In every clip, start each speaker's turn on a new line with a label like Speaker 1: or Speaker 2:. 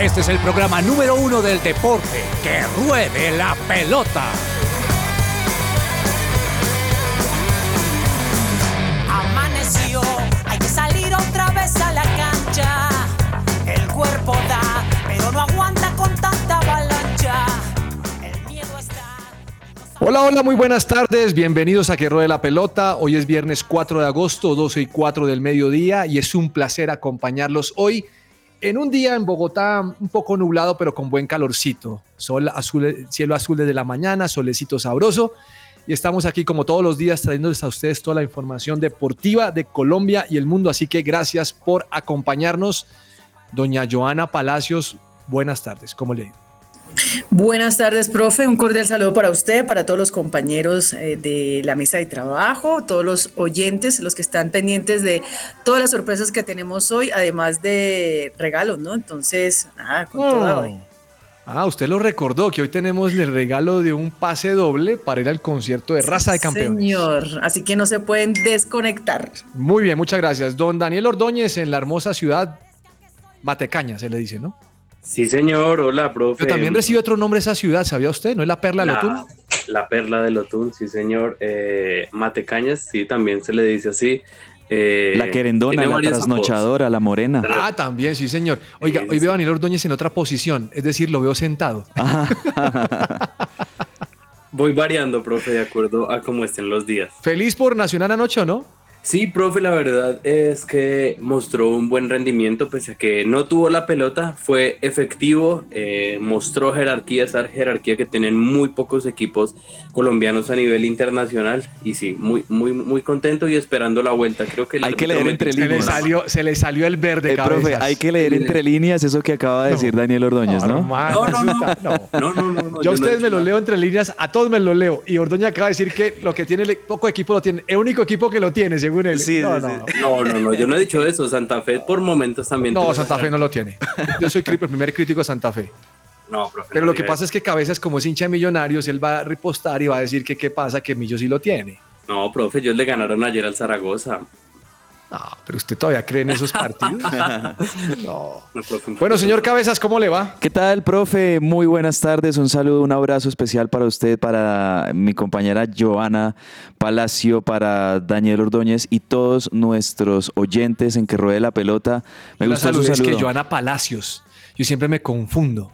Speaker 1: Este es el programa número uno del deporte. ¡Que ruede la pelota!
Speaker 2: Amaneció, hay que salir otra vez a la cancha. El cuerpo da, pero no aguanta con tanta avalancha. El miedo está.
Speaker 3: Hola, hola, muy buenas tardes. Bienvenidos a Que Ruede la Pelota. Hoy es viernes 4 de agosto, 12 y 4 del mediodía, y es un placer acompañarlos hoy en un día en Bogotá un poco nublado, pero con buen calorcito. Sol azul, cielo azul desde la mañana, solecito sabroso. Y estamos aquí como todos los días trayéndoles a ustedes toda la información deportiva de Colombia y el mundo. Así que gracias por acompañarnos. Doña Joana Palacios, buenas tardes. ¿Cómo le digo?
Speaker 4: Buenas tardes, profe. Un cordial saludo para usted, para todos los compañeros eh, de la mesa de trabajo, todos los oyentes, los que están pendientes de todas las sorpresas que tenemos hoy, además de regalos, ¿no? Entonces, nada, con todo hoy.
Speaker 3: Ah, usted lo recordó, que hoy tenemos el regalo de un pase doble para ir al concierto de Raza de Campeones.
Speaker 4: Señor, así que no se pueden desconectar.
Speaker 3: Muy bien, muchas gracias. Don Daniel Ordóñez en la hermosa ciudad Matecaña, se le dice, ¿no?
Speaker 5: Sí, señor. Hola, profe.
Speaker 3: Pero también recibe otro nombre esa ciudad, ¿sabía usted? ¿No es la Perla de
Speaker 5: la,
Speaker 3: Lotún?
Speaker 5: La Perla de Lotún, sí, señor. Eh, Matecañas, sí, también se le dice así. Eh,
Speaker 6: la querendona, la trasnochadora, la morena.
Speaker 3: Ah, también, sí, señor. Oiga, hoy veo a Daniel Ordóñez en otra posición, es decir, lo veo sentado.
Speaker 5: Voy variando, profe, de acuerdo a cómo estén los días.
Speaker 3: ¿Feliz por Nacional anoche o no?
Speaker 5: Sí, profe, la verdad es que mostró un buen rendimiento, pese a que no tuvo la pelota, fue efectivo, eh, mostró jerarquía, esa jerarquía que tienen muy pocos equipos colombianos a nivel internacional. Y sí, muy, muy, muy contento y esperando la vuelta. Creo que
Speaker 6: hay que leer entre líneas.
Speaker 3: Se le salió, se le salió el verde,
Speaker 6: eh, profe, hay que leer entre líneas eso que acaba de decir Daniel Ordóñez, ¿no?
Speaker 5: No, no, no. no, no, no,
Speaker 3: yo a ustedes me lo leo entre líneas, a todos me lo leo. Y Ordóñez acaba de decir que lo que tiene poco equipo lo tiene, el único equipo que lo tiene, según él.
Speaker 5: Sí, no, no, no, no, no, yo no he dicho eso. Santa Fe por momentos también.
Speaker 3: No, Santa Fe no lo tiene. Yo soy el primer crítico de Santa Fe.
Speaker 5: No, profe,
Speaker 3: Pero lo que pasa es que Cabezas, como es hincha de millonarios, él va a repostar y va a decir que qué pasa, que Millo sí lo tiene.
Speaker 5: No, profe, ellos le ganaron ayer al Zaragoza.
Speaker 3: No, pero usted todavía cree en esos partidos. no. Bueno, señor Cabezas, ¿cómo le va?
Speaker 6: ¿Qué tal, profe? Muy buenas tardes. Un saludo, un abrazo especial para usted, para mi compañera Joana Palacio, para Daniel Ordóñez y todos nuestros oyentes en que ruede la pelota.
Speaker 3: Me gusta su saludo. Es que Joana Palacios. Yo siempre me confundo.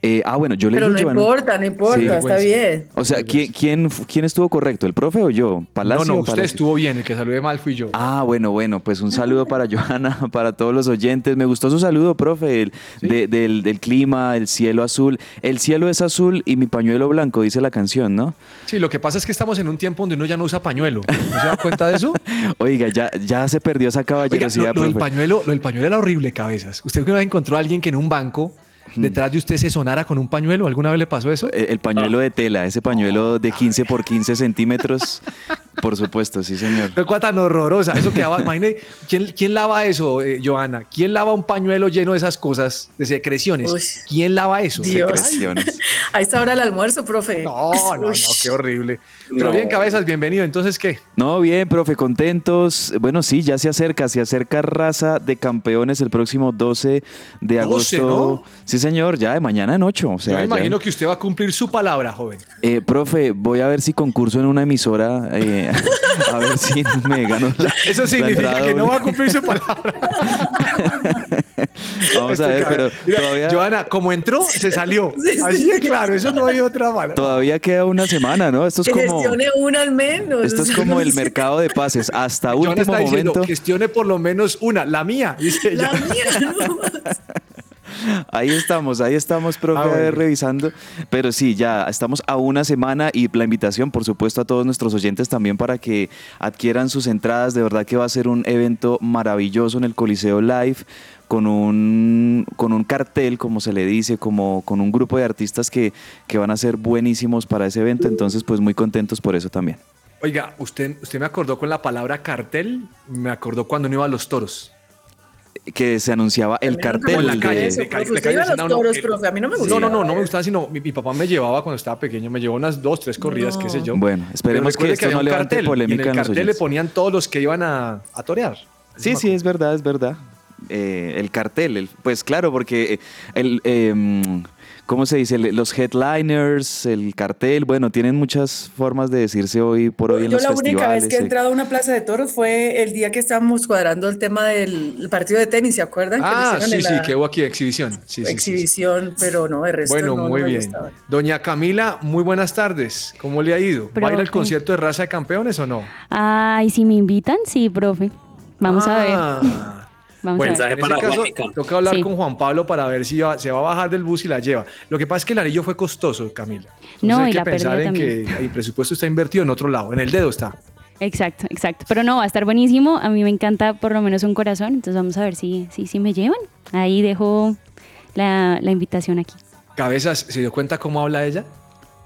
Speaker 6: Eh, ah, bueno, yo le
Speaker 4: Pero no importa, no importa, está bien.
Speaker 6: O sea, ¿quién, quién, quién estuvo correcto? ¿El profe o yo?
Speaker 3: ¿Palacio no, no, usted estuvo bien, el que saludé mal fui yo.
Speaker 6: Ah, bueno, bueno, pues un saludo para Johanna, para todos los oyentes. Me gustó su saludo, profe, del, del, clima, el cielo azul. El cielo es azul y mi pañuelo blanco, dice la canción, ¿no?
Speaker 3: Sí, lo que pasa es que estamos en un tiempo donde uno ya no usa pañuelo. ¿No se da cuenta de eso?
Speaker 6: Oiga, ya, ya se perdió esa caballerosidad.
Speaker 3: lo, del pañuelo, lo del pañuelo era horrible, cabezas. Usted una vez encontró a alguien que en un banco. Detrás de usted se sonara con un pañuelo. ¿Alguna vez le pasó eso?
Speaker 6: El, pañuelo de tela, ese pañuelo de 15 por 15 centímetros. Por supuesto, sí, señor.
Speaker 3: Qué cosa tan horrorosa. Eso que imagínate, ¿quién, ¿quién lava eso, eh, Joana? ¿Quién lava un pañuelo lleno de esas cosas, de secreciones? ¿Quién lava eso?
Speaker 4: Dios. Secreciones. Ahí está ahora el almuerzo, profe.
Speaker 3: No, no, no, qué horrible. Pero bien, cabezas, bienvenido. Entonces, ¿qué?
Speaker 6: No, bien, profe, contentos. Bueno, sí, ya se acerca, se acerca raza de campeones el próximo 12 de agosto. Sí, señor, ya de mañana en 8. O sea,
Speaker 3: Yo me imagino que usted va a cumplir su palabra, joven.
Speaker 6: Eh, profe, voy a ver si concurso en una emisora. Eh, a ver si me gano
Speaker 3: Eso significa que no va a cumplir su palabra.
Speaker 6: Vamos a ver, pero todavía...
Speaker 3: Joana, como entró, se salió. Así de claro, eso no hay otra manera.
Speaker 6: Todavía queda una semana, ¿no?
Speaker 4: Esto es que como... gestione una al menos.
Speaker 6: Esto es como el mercado de pases. Hasta Joana último
Speaker 3: está diciendo,
Speaker 6: momento...
Speaker 3: gestione por lo menos una, la mía, dice
Speaker 4: La mía, no
Speaker 6: Ahí estamos, ahí estamos, profe, ah, revisando. Pero sí, ya estamos a una semana y la invitación, por supuesto, a todos nuestros oyentes también para que adquieran sus entradas. De verdad que va a ser un evento maravilloso en el Coliseo Live con un, con un cartel, como se le dice, como con un grupo de artistas que, que van a ser buenísimos para ese evento. Entonces, pues muy contentos por eso también.
Speaker 3: Oiga, usted, usted me acordó con la palabra cartel, me acordó cuando no iba a los toros
Speaker 6: que se anunciaba el cartel.
Speaker 3: la calle.
Speaker 4: A mí no me gustaba.
Speaker 3: No, no, no, no me gustaba, sino mi, papá me llevaba cuando estaba pequeño, me llevó unas dos, tres corridas, qué sé yo.
Speaker 6: Bueno, esperemos que esto no levante polémica
Speaker 3: y en el cartel le ponían todos los que iban a, a torear.
Speaker 6: Sí, sí, es verdad, es verdad. eh, el cartel. pues claro, porque el, em, ¿cómo se dice? Los headliners, el cartel, bueno, tienen muchas formas de decirse hoy por hoy en
Speaker 4: Yo
Speaker 6: los
Speaker 4: la única vez que he
Speaker 6: eh.
Speaker 4: entrado a una plaza de toros fue el día que estábamos cuadrando el tema del partido de tenis, ¿se acuerdan?
Speaker 3: Ah, sí, sí, que hubo aquí exhibición. Sí,
Speaker 4: exhibición, pero no, el resto
Speaker 3: Bueno,
Speaker 4: no,
Speaker 3: muy
Speaker 4: no
Speaker 3: bien.
Speaker 4: gustaba.
Speaker 3: Doña Camila, muy buenas tardes. ¿Cómo le ha ido? ¿Va a ir al
Speaker 7: Profe.
Speaker 3: concierto de Raza de Campeones o no?
Speaker 7: Ay, si me invitan, sí, profe. Vamos a ver. Vamos
Speaker 3: Bueno,
Speaker 7: a ver.
Speaker 3: En
Speaker 5: para
Speaker 3: ese caso, toca hablar
Speaker 7: Sí.
Speaker 3: con Juan Pablo para ver si va- se va a bajar del bus y la lleva. Lo que pasa es que el anillo fue costoso, Camila. Entonces
Speaker 7: No,
Speaker 3: hay
Speaker 7: y
Speaker 3: que
Speaker 7: la
Speaker 3: pensar
Speaker 7: pérdida
Speaker 3: en que el presupuesto está invertido en otro lado, en el dedo está.
Speaker 7: Exacto, exacto. Pero no, va a estar buenísimo. A mí me encanta por lo menos un corazón. Entonces vamos a ver si, si, si me llevan. Ahí dejo la, la invitación aquí.
Speaker 3: Cabezas, ¿se dio cuenta cómo habla ella?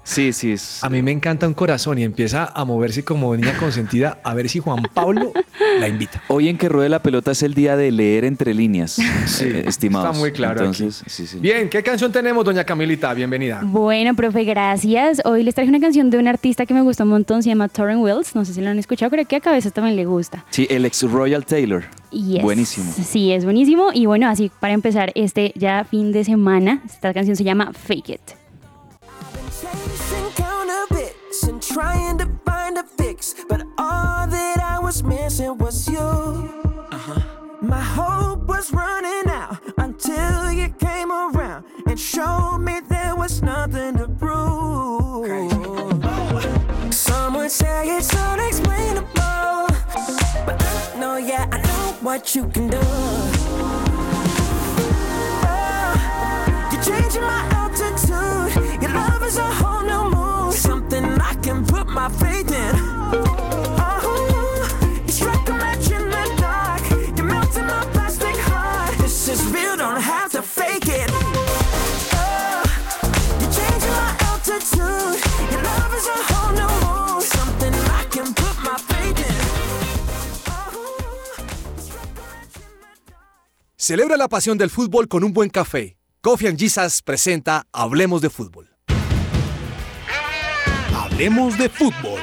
Speaker 6: Sí, sí. Es,
Speaker 3: A mí me encanta un corazón y empieza a moverse como niña consentida a ver si Juan Pablo la invita.
Speaker 6: Hoy en que ruede la pelota es el día de leer entre líneas, eh, estimados.
Speaker 3: Está muy claro.
Speaker 6: Entonces,
Speaker 3: aquí.
Speaker 6: sí, sí.
Speaker 3: Bien, ¿qué canción tenemos, doña Camilita? Bienvenida.
Speaker 7: Bueno, profe, gracias. Hoy les traje una canción de un artista que me gusta un montón. Se llama Torren Wells. No sé si lo han escuchado. Creo que a cabeza también le gusta.
Speaker 6: Sí, el ex Royal Taylor.
Speaker 7: Yes.
Speaker 6: Buenísimo.
Speaker 7: Sí, es buenísimo. Y bueno, así para empezar este ya fin de semana, esta canción se llama Fake It.
Speaker 2: Chasing counterfeits and trying to find a fix, but all that I was missing was you. Uh-huh. My hope was running out until you came around and showed me there was nothing to prove. Some would say it's unexplainable, but I know, yeah, I know what you can do. Oh, you're changing my altitude. Your love is a
Speaker 1: Celebra la pasión del fútbol con un buen café. Coffee and presenta Hablemos de Fútbol. Hablemos de Fútbol.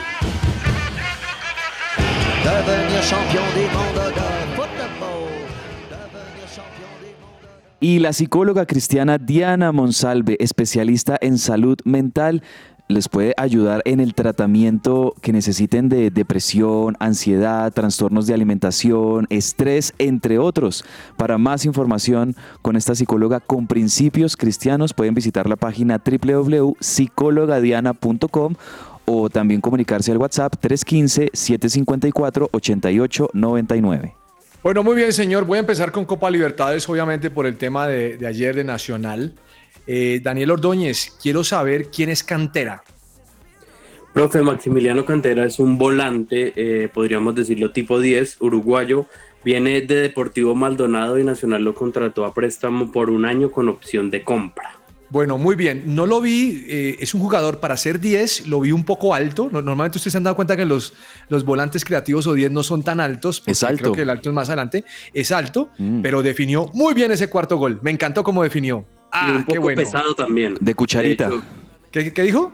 Speaker 6: Y la psicóloga cristiana Diana Monsalve, especialista en salud mental, les puede ayudar en el tratamiento que necesiten de depresión, ansiedad, trastornos de alimentación, estrés, entre otros. Para más información con esta psicóloga con principios cristianos pueden visitar la página www.psicologadiana.com o también comunicarse al WhatsApp 315-754-8899.
Speaker 3: Bueno, muy bien, señor. Voy a empezar con Copa Libertades, obviamente por el tema de, de ayer de Nacional. Eh, Daniel Ordóñez, quiero saber quién es Cantera.
Speaker 5: Profe Maximiliano Cantera es un volante, eh, podríamos decirlo tipo 10, uruguayo. Viene de Deportivo Maldonado y Nacional lo contrató a préstamo por un año con opción de compra.
Speaker 3: Bueno, muy bien. No lo vi, eh, es un jugador para ser 10, lo vi un poco alto. No- Normalmente ustedes se han dado cuenta que los, los volantes creativos o 10 no son tan altos.
Speaker 6: Es alto.
Speaker 3: Creo que el alto es más adelante. Es alto,
Speaker 6: Mm.
Speaker 3: pero definió muy bien ese cuarto gol. Me encantó cómo definió.
Speaker 5: y
Speaker 3: Ah,
Speaker 5: un
Speaker 3: qué
Speaker 5: poco
Speaker 3: bueno.
Speaker 5: pesado también.
Speaker 6: De cucharita.
Speaker 5: De
Speaker 3: ¿Qué, qué dijo?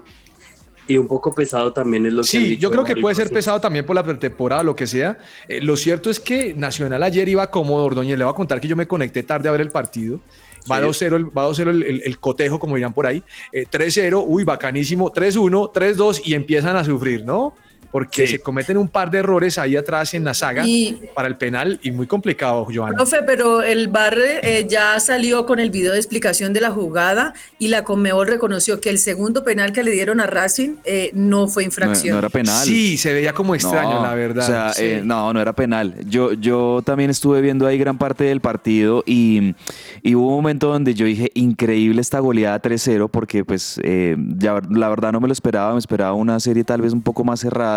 Speaker 5: y un poco pesado también es lo que
Speaker 3: Sí,
Speaker 5: dicho
Speaker 3: yo creo que puede ser pesado también por la pretemporada o lo que sea. Eh, lo cierto es que Nacional ayer iba cómodo, Ordóñez. Le voy a contar que yo me conecté tarde a ver el partido. Va
Speaker 5: Sí.
Speaker 3: 2-0 el, va 2-0 el, el- el cotejo, como dirán por ahí. Eh, 3-0, uy, bacanísimo. 3-1, 3-2 y empiezan a sufrir, ¿no? Porque
Speaker 5: Sí.
Speaker 3: se cometen un par de errores ahí atrás en la saga
Speaker 4: Y-
Speaker 3: para el penal y muy complicado, Joana.
Speaker 4: Profe, pero el Bar eh, ya salió con el video de explicación de la jugada y la Conmebol reconoció que el segundo penal que le dieron a Racing eh, no fue
Speaker 6: No,
Speaker 4: infracción.
Speaker 6: no era penal.
Speaker 3: Sí, se veía como extraño,
Speaker 6: No,
Speaker 3: la verdad.
Speaker 6: O sea,
Speaker 3: Sí.
Speaker 6: eh, no, no era penal. Yo, yo también estuve viendo ahí gran parte del partido y, y hubo un momento donde yo dije, increíble esta goleada 3-0, porque pues eh, ya, la verdad no me lo esperaba, me esperaba una serie tal vez un poco más cerrada.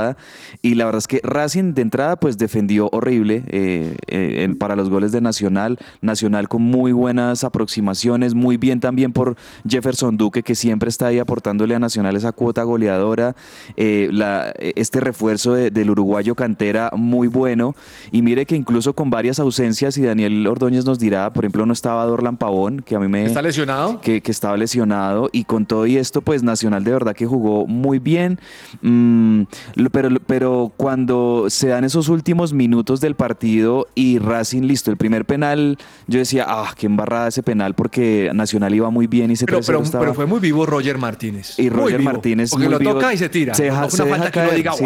Speaker 6: Y la verdad es que Racing de entrada pues defendió horrible eh, eh, para los goles de Nacional. Nacional con muy buenas aproximaciones, muy bien también por Jefferson Duque, que siempre está ahí aportándole a Nacional esa cuota goleadora. Eh, la- este refuerzo de- del uruguayo Cantera muy bueno. Y mire que incluso con varias ausencias, y Daniel Ordóñez nos dirá, por ejemplo, no estaba Dorlan Pavón, que a mí me...
Speaker 3: ¿Está lesionado?
Speaker 6: que, que estaba lesionado y con todo y esto pues Nacional de verdad que jugó muy bien Mm, pero, pero cuando se dan esos últimos minutos del partido y Racing listo, el primer penal, yo decía, ah, qué embarrada ese penal porque Nacional iba muy bien y se
Speaker 3: Pero, pero, pero fue muy vivo Roger Martínez.
Speaker 6: Y Roger. Martínez
Speaker 3: Porque
Speaker 6: muy
Speaker 3: lo
Speaker 6: vivo.
Speaker 3: toca y se tira.
Speaker 6: Se deja,
Speaker 3: no
Speaker 6: se
Speaker 3: una
Speaker 6: deja
Speaker 3: falta que uno
Speaker 6: caer,
Speaker 3: diga,
Speaker 6: sí.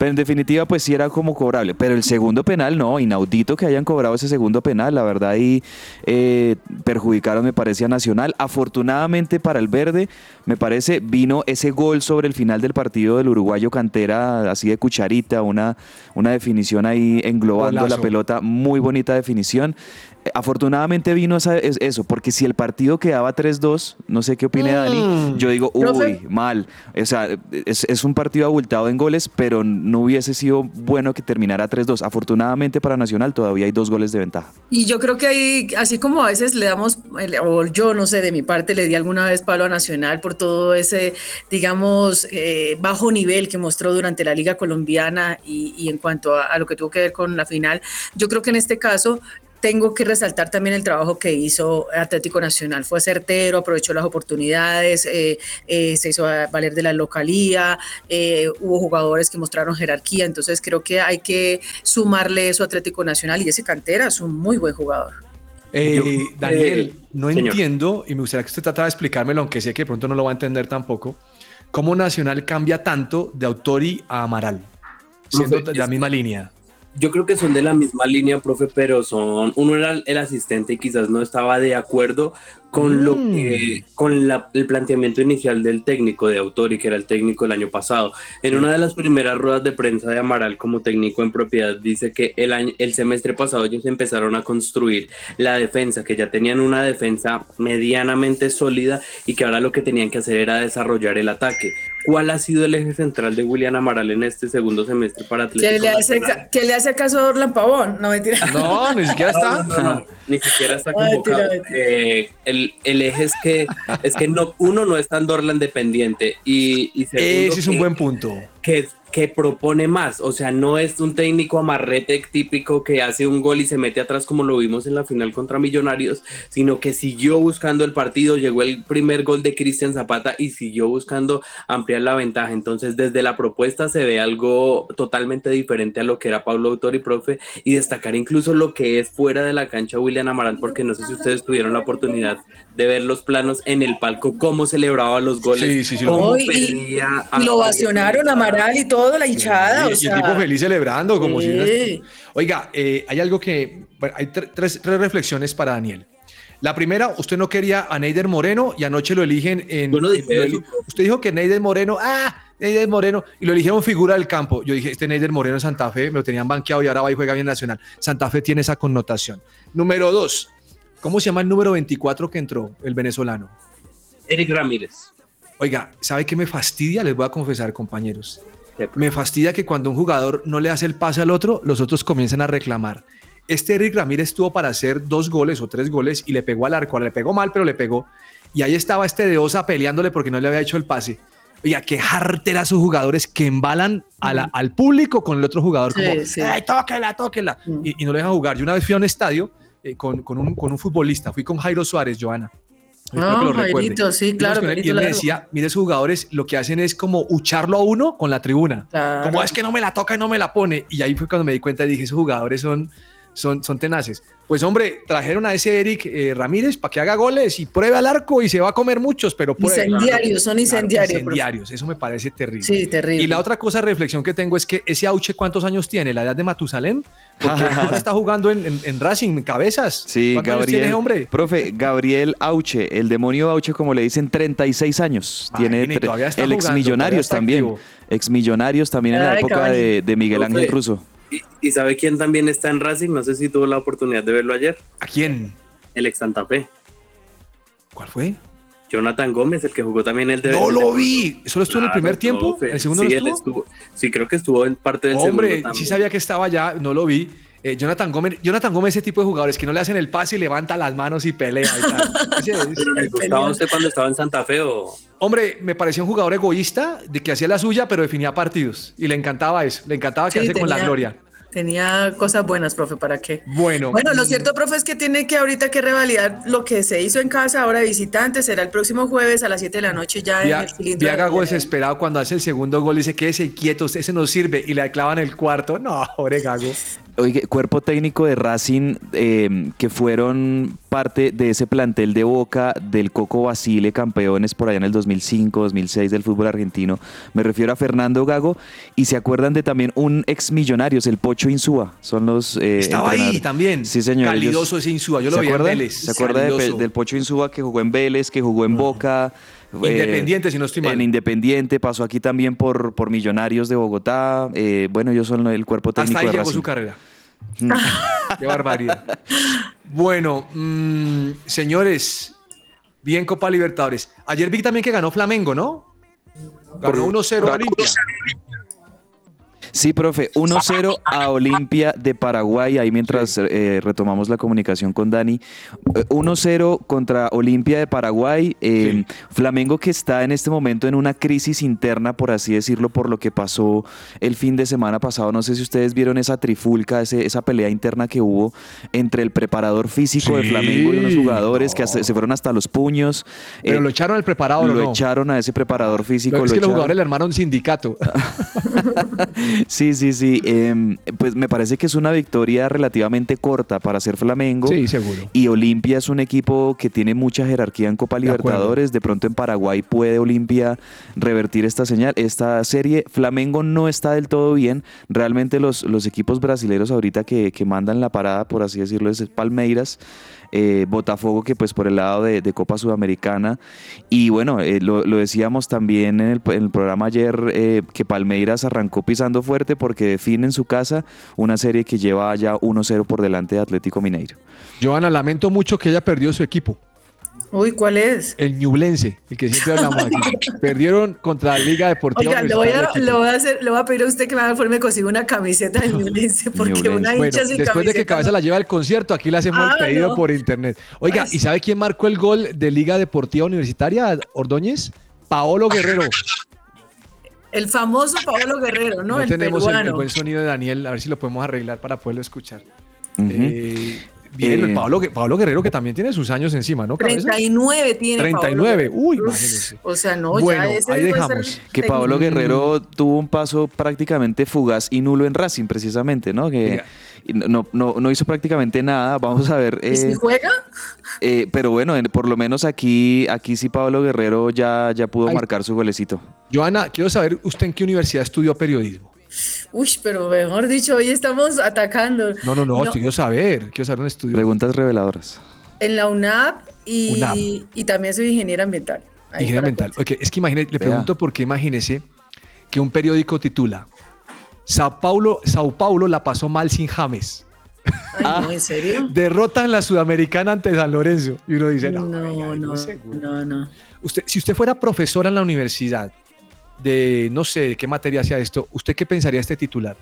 Speaker 6: Pero en definitiva, pues sí era como cobrable. Pero el segundo penal, no, inaudito que hayan cobrado ese segundo penal. La verdad, ahí eh, perjudicaron, me parece, a Nacional. Afortunadamente para el verde, me parece, vino ese gol sobre el final del partido del uruguayo Cantera, así de cucharita, una, una definición ahí englobando
Speaker 3: Golazo.
Speaker 6: la pelota, muy bonita definición. Eh, Afortunadamente vino esa- es- eso, porque si el partido quedaba 3-2, no sé qué opine Dani, yo digo, uy,
Speaker 4: Profe.
Speaker 6: mal. O sea, es, es un partido abultado en goles, pero no hubiese sido bueno que terminara 3-2. Afortunadamente para Nacional todavía hay dos goles de ventaja.
Speaker 4: Y yo creo que ahí, así como a veces le damos, o yo no sé, de mi parte le di alguna vez palo a Nacional por todo ese, digamos, eh, bajo nivel que mostró durante la Liga Colombiana y, y en cuanto a, a lo que tuvo que ver con la final, yo creo que en este caso tengo que resaltar también el trabajo que hizo Atlético Nacional. Fue certero, aprovechó las oportunidades, eh, eh, se hizo valer de la localía, eh, hubo jugadores que mostraron jerarquía, entonces creo que hay que sumarle eso a Atlético Nacional y ese cantera es un muy buen jugador.
Speaker 3: Eh,
Speaker 8: Yo-
Speaker 3: Daniel, no
Speaker 8: señor.
Speaker 3: entiendo, y me gustaría que usted tratara de explicármelo, aunque sé que de pronto no lo va a entender tampoco, cómo Nacional cambia tanto de Autori a Amaral, siendo de la misma línea.
Speaker 8: Yo creo que son de la misma línea, profe, pero son. Uno era el asistente y quizás no estaba de acuerdo con lo
Speaker 3: Mm.
Speaker 8: que, con la- el planteamiento inicial del técnico de Autori, que era el técnico del año pasado. En una de las primeras ruedas de prensa de Amaral como técnico en propiedad, dice que el año, el semestre pasado ellos empezaron a construir la defensa, que ya tenían una defensa medianamente sólida y que ahora lo que tenían que hacer era desarrollar el ataque. ¿Cuál ha sido el eje central de William Amaral en este segundo semestre para Atlético?
Speaker 4: ¿Qué le hace, que le hace caso a Orlan Pavón? No, mentira.
Speaker 3: No, ni siquiera está.
Speaker 8: No, no, no, ni siquiera está
Speaker 4: Ay,
Speaker 8: convocado.
Speaker 4: tira, tira.
Speaker 8: Eh, el, el eje es que, es que no, uno no es tan Dorlan dependiente y, y segundo
Speaker 3: Ese es un
Speaker 8: que-
Speaker 3: buen punto.
Speaker 8: que, que propone más, o sea, no es un técnico amarrete típico que hace un gol y se mete atrás como lo vimos en la final contra Millonarios, sino que siguió buscando el partido, llegó el primer gol de Cristian Zapata y siguió buscando ampliar la ventaja. Entonces, desde la propuesta se ve algo totalmente diferente a lo que era Pablo Autori, profe, y destacar incluso lo que es fuera de la cancha William Amaral, porque no sé si ustedes tuvieron la oportunidad de ver los planos en el palco, cómo celebraba los goles,
Speaker 3: Sí, sí, sí, lo.
Speaker 4: Y-
Speaker 8: pedía a-
Speaker 4: Y lo ovacionaron Amaral y todo, la hinchada.
Speaker 3: y,
Speaker 4: o
Speaker 3: y el
Speaker 4: sea,
Speaker 3: tipo feliz celebrando, como si... Oiga, eh, hay algo que... bueno, hay tre- tres, tres reflexiones para Daniel. La primera, usted no quería a Neider Moreno y anoche lo eligen en...
Speaker 8: Yo no dije eso.
Speaker 3: eli- usted dijo que Neider Moreno, ah, Neider Moreno, y lo eligieron figura del campo. Yo dije, este Neider Moreno en Santa Fe, me lo tenían banqueado y ahora va y juega bien Nacional. Santa Fe tiene esa connotación. Número dos, ¿cómo se llama el número 24 que entró, el venezolano?
Speaker 8: Eric Ramírez.
Speaker 3: Oiga, ¿sabe qué me fastidia? Les voy a confesar, compañeros. Me fastidia que cuando un jugador no le hace el pase al otro, los otros comienzan a reclamar. Este Eric Ramírez tuvo para hacer dos goles o tres goles y le pegó al arco. Le pegó mal, pero le pegó. Y ahí estaba este de Osa peleándole porque no le había hecho el pase. Oiga, qué jartera sus jugadores que embalan a la- al público con el otro jugador.
Speaker 4: Sí,
Speaker 3: como,
Speaker 4: sí.
Speaker 3: ¡ay, tóquela, tóquela!
Speaker 4: Mm.
Speaker 3: Y, y no le dejan jugar. Yo una vez fui a un estadio eh, con, con un, con un futbolista. Fui con Jairo Suárez, Joana.
Speaker 4: No. Jairito, sí, claro,
Speaker 3: él y él me decía, mire, sus jugadores lo que hacen es como hucharlo a uno con la tribuna.
Speaker 4: Claro.
Speaker 3: Como es que no me la toca y no me la pone. Y ahí fue cuando me di cuenta y dije, esos jugadores son, son, son tenaces. Pues hombre, trajeron a ese Eric eh, Ramírez para que haga goles y pruebe al arco y se va a comer muchos, pero pruebe.
Speaker 4: Incendiarios, son incendiarios.
Speaker 3: incendiarios, eso me parece terrible.
Speaker 4: Sí, terrible.
Speaker 3: Y la otra cosa, reflexión que tengo es que ese Auche, ¿cuántos años tiene? ¿La edad de Matusalén? Porque ahora está jugando en, en, en Racing, en cabezas.
Speaker 6: Sí,
Speaker 3: ¿Cuántos años
Speaker 6: Gabriel.
Speaker 3: tiene, hombre?
Speaker 6: Profe, Gabriel Auche, el demonio Auche, como le dicen, 36 años. Tiene el
Speaker 3: jugando, todavía
Speaker 6: exmillonarios
Speaker 3: está
Speaker 6: también.
Speaker 3: activo.
Speaker 6: Exmillonarios también en la época de, de Miguel Ángel. Russo.
Speaker 8: ¿Y, y sabe quién también está en Racing? No sé si tuvo la oportunidad de verlo ayer.
Speaker 3: ¿A quién?
Speaker 8: El ex Santa Fe.
Speaker 3: ¿Cuál fue?
Speaker 8: Jonathan Gómez, el que jugó también el de.
Speaker 3: No lo vi. ¿Solo estuvo en el
Speaker 8: Claro,
Speaker 3: primer tiempo?
Speaker 8: profe.
Speaker 3: ¿En el segundo
Speaker 8: sí,
Speaker 3: no estuvo?
Speaker 8: Sí, creo que estuvo en parte del
Speaker 3: Hombre,
Speaker 8: segundo. también.
Speaker 3: sí sabía que estaba allá, no lo vi. Eh, Jonathan Gómez, Jonathan Gómez, ese tipo de jugadores que no le hacen el pase y levanta las manos y pelea y tal. Ese
Speaker 8: ¿Pero le gustaba usted cuando estaba en Santa Fe o.?
Speaker 3: Hombre, me parecía un jugador egoísta, de que hacía la suya, pero definía partidos. Y le encantaba eso, le encantaba
Speaker 4: Sí,
Speaker 3: quedarse con la gloria.
Speaker 4: Tenía cosas buenas, profe, ¿para qué?
Speaker 3: Bueno,
Speaker 4: Bueno, lo cierto, profe, es que tiene que ahorita que revalidar lo que se hizo en casa ahora de visitante. Será el próximo jueves a las 7 de la noche ya en el cilindro. de
Speaker 3: Viagago
Speaker 4: Argentina.
Speaker 3: desesperado cuando hace el segundo gol dice quédese quieto, ese no sirve y le clavan el cuarto. No, pobre Gago.
Speaker 6: Oye, cuerpo técnico de Racing eh, que fueron parte de ese plantel de Boca del Coco Basile, campeones por allá en el 2005, 2006 del fútbol argentino. Me refiero a Fernando Gago y se acuerdan de también un ex millonarios, el Pocho Insúa. Son los eh,
Speaker 3: Estaba ahí también.
Speaker 6: Sí, señor. ellos-
Speaker 3: Calidoso ese Insúa, yo lo
Speaker 6: ¿Se
Speaker 3: vi en? Vélez.
Speaker 6: ¿Se acuerda de del Pocho Insúa que jugó en Vélez, que jugó en Boca?
Speaker 3: Independiente, si no estoy mal.
Speaker 6: En Independiente, pasó aquí también por, por Millonarios de Bogotá. eh, bueno, ellos son el cuerpo técnico
Speaker 3: Hasta ahí
Speaker 6: de
Speaker 3: llegó
Speaker 6: Racing.
Speaker 3: su carrera. Qué barbaridad. Bueno, mm, señores, bien Copa Libertadores. Ayer vi también que ganó Flamengo, ¿no? Ganó 1-0 a Olimpia.
Speaker 6: Sí, profe, 1-0 a Olimpia de Paraguay, ahí mientras eh, retomamos la comunicación con Dani. Eh, 1-0 contra Olimpia de Paraguay. eh, Flamengo que está en este momento en una crisis interna, por así decirlo, por lo que pasó el fin de semana pasado. No sé si ustedes vieron esa trifulca, ese- esa pelea interna que hubo entre el preparador físico de Flamengo y unos jugadores que hasta- se fueron hasta los puños.
Speaker 3: Pero
Speaker 6: Eh,
Speaker 3: lo echaron al preparador,
Speaker 6: lo echaron a ese preparador físico.
Speaker 3: Lo- es
Speaker 6: lo
Speaker 3: que los
Speaker 6: echaron.
Speaker 3: jugadores le armaron sindicato.
Speaker 6: Sí, sí, sí. em, pues me parece que es una victoria relativamente corta para ser Flamengo.
Speaker 3: Sí, seguro.
Speaker 6: Y Olimpia es un equipo que tiene mucha jerarquía en Copa
Speaker 3: De.
Speaker 6: Libertadores. De pronto en Paraguay puede Olimpia revertir esta señal, esta serie. Flamengo no está del todo bien. Realmente los, los equipos brasileños ahorita que, que mandan la parada, por así decirlo, es Palmeiras. Eh, Botafogo que pues por el lado de, Copa Sudamericana y bueno eh, lo, decíamos también en el, programa ayer eh, que Palmeiras arrancó pisando fuerte porque define en su casa una serie que lleva ya 1-0 por delante de Atlético Mineiro
Speaker 3: Joana, lamento mucho que ella perdió su equipo.
Speaker 4: Uy, ¿cuál es?
Speaker 3: El Ñublense, el que siempre hablamos aquí. Perdieron contra la Liga Deportiva.
Speaker 4: Oiga, le voy,
Speaker 3: Universitaria
Speaker 4: a, voy a hacer, le voy a pedir a usted que me haga el me consiga una camiseta de Ñublense, porque
Speaker 6: Ñublense.
Speaker 4: una
Speaker 3: Bueno,
Speaker 4: hincha sin
Speaker 3: después de que Cabeza
Speaker 4: no-
Speaker 3: la lleva al concierto, aquí le hacemos
Speaker 4: Ah,
Speaker 3: el pedido
Speaker 4: no.
Speaker 3: por internet. Oiga, ¿y sabe quién marcó el gol de Liga Deportiva Universitaria, Ordóñez? Paolo Guerrero.
Speaker 4: El famoso Pablo Guerrero, ¿no?
Speaker 3: No,
Speaker 4: el
Speaker 3: tenemos el, buen sonido de Daniel, a ver si lo podemos arreglar para poderlo escuchar. Eh, bien,
Speaker 6: Eh,
Speaker 3: Pablo, Gue- Pablo Guerrero que también tiene sus años encima, ¿no? Cabeza?
Speaker 4: 39 tiene
Speaker 3: 39,
Speaker 4: Pablo
Speaker 3: uy, imagínese.
Speaker 4: O sea, no,
Speaker 3: Bueno,
Speaker 4: ya ese
Speaker 3: ahí dejamos.
Speaker 6: que. Pablo Guerrero tuvo un paso prácticamente fugaz y nulo en Racing precisamente no que no, no, no- no hizo prácticamente nada vamos a ver
Speaker 4: ¿Y si
Speaker 6: eh,
Speaker 4: juega?
Speaker 6: eh, pero bueno en- por lo menos aquí aquí sí Pablo Guerrero ya ya pudo marcar su golecito
Speaker 3: Joana, quiero saber usted en qué universidad estudió periodismo.
Speaker 4: Uy, pero mejor dicho, hoy estamos atacando.
Speaker 3: No, no, no, quiero saber, quiero saber dónde estudió.
Speaker 6: preguntas reveladoras
Speaker 4: En la UNAP y,
Speaker 3: UNAP.
Speaker 4: y también soy ingeniera ambiental. Ahí
Speaker 3: mental.
Speaker 4: que-
Speaker 3: Ok, es que imagine, le
Speaker 6: Vea.
Speaker 3: pregunto porque imagínese que un periódico titula Sao Paulo, Sao Paulo la pasó mal sin James.
Speaker 4: Ay, no, ¿en serio?
Speaker 3: Derrota en la Sudamericana ante San Lorenzo. Y uno dice, no,
Speaker 4: No, no, no, no.
Speaker 3: Usted, si usted fuera profesora en la universidad de, no sé, de qué materia sea esto, ¿usted qué pensaría este titular?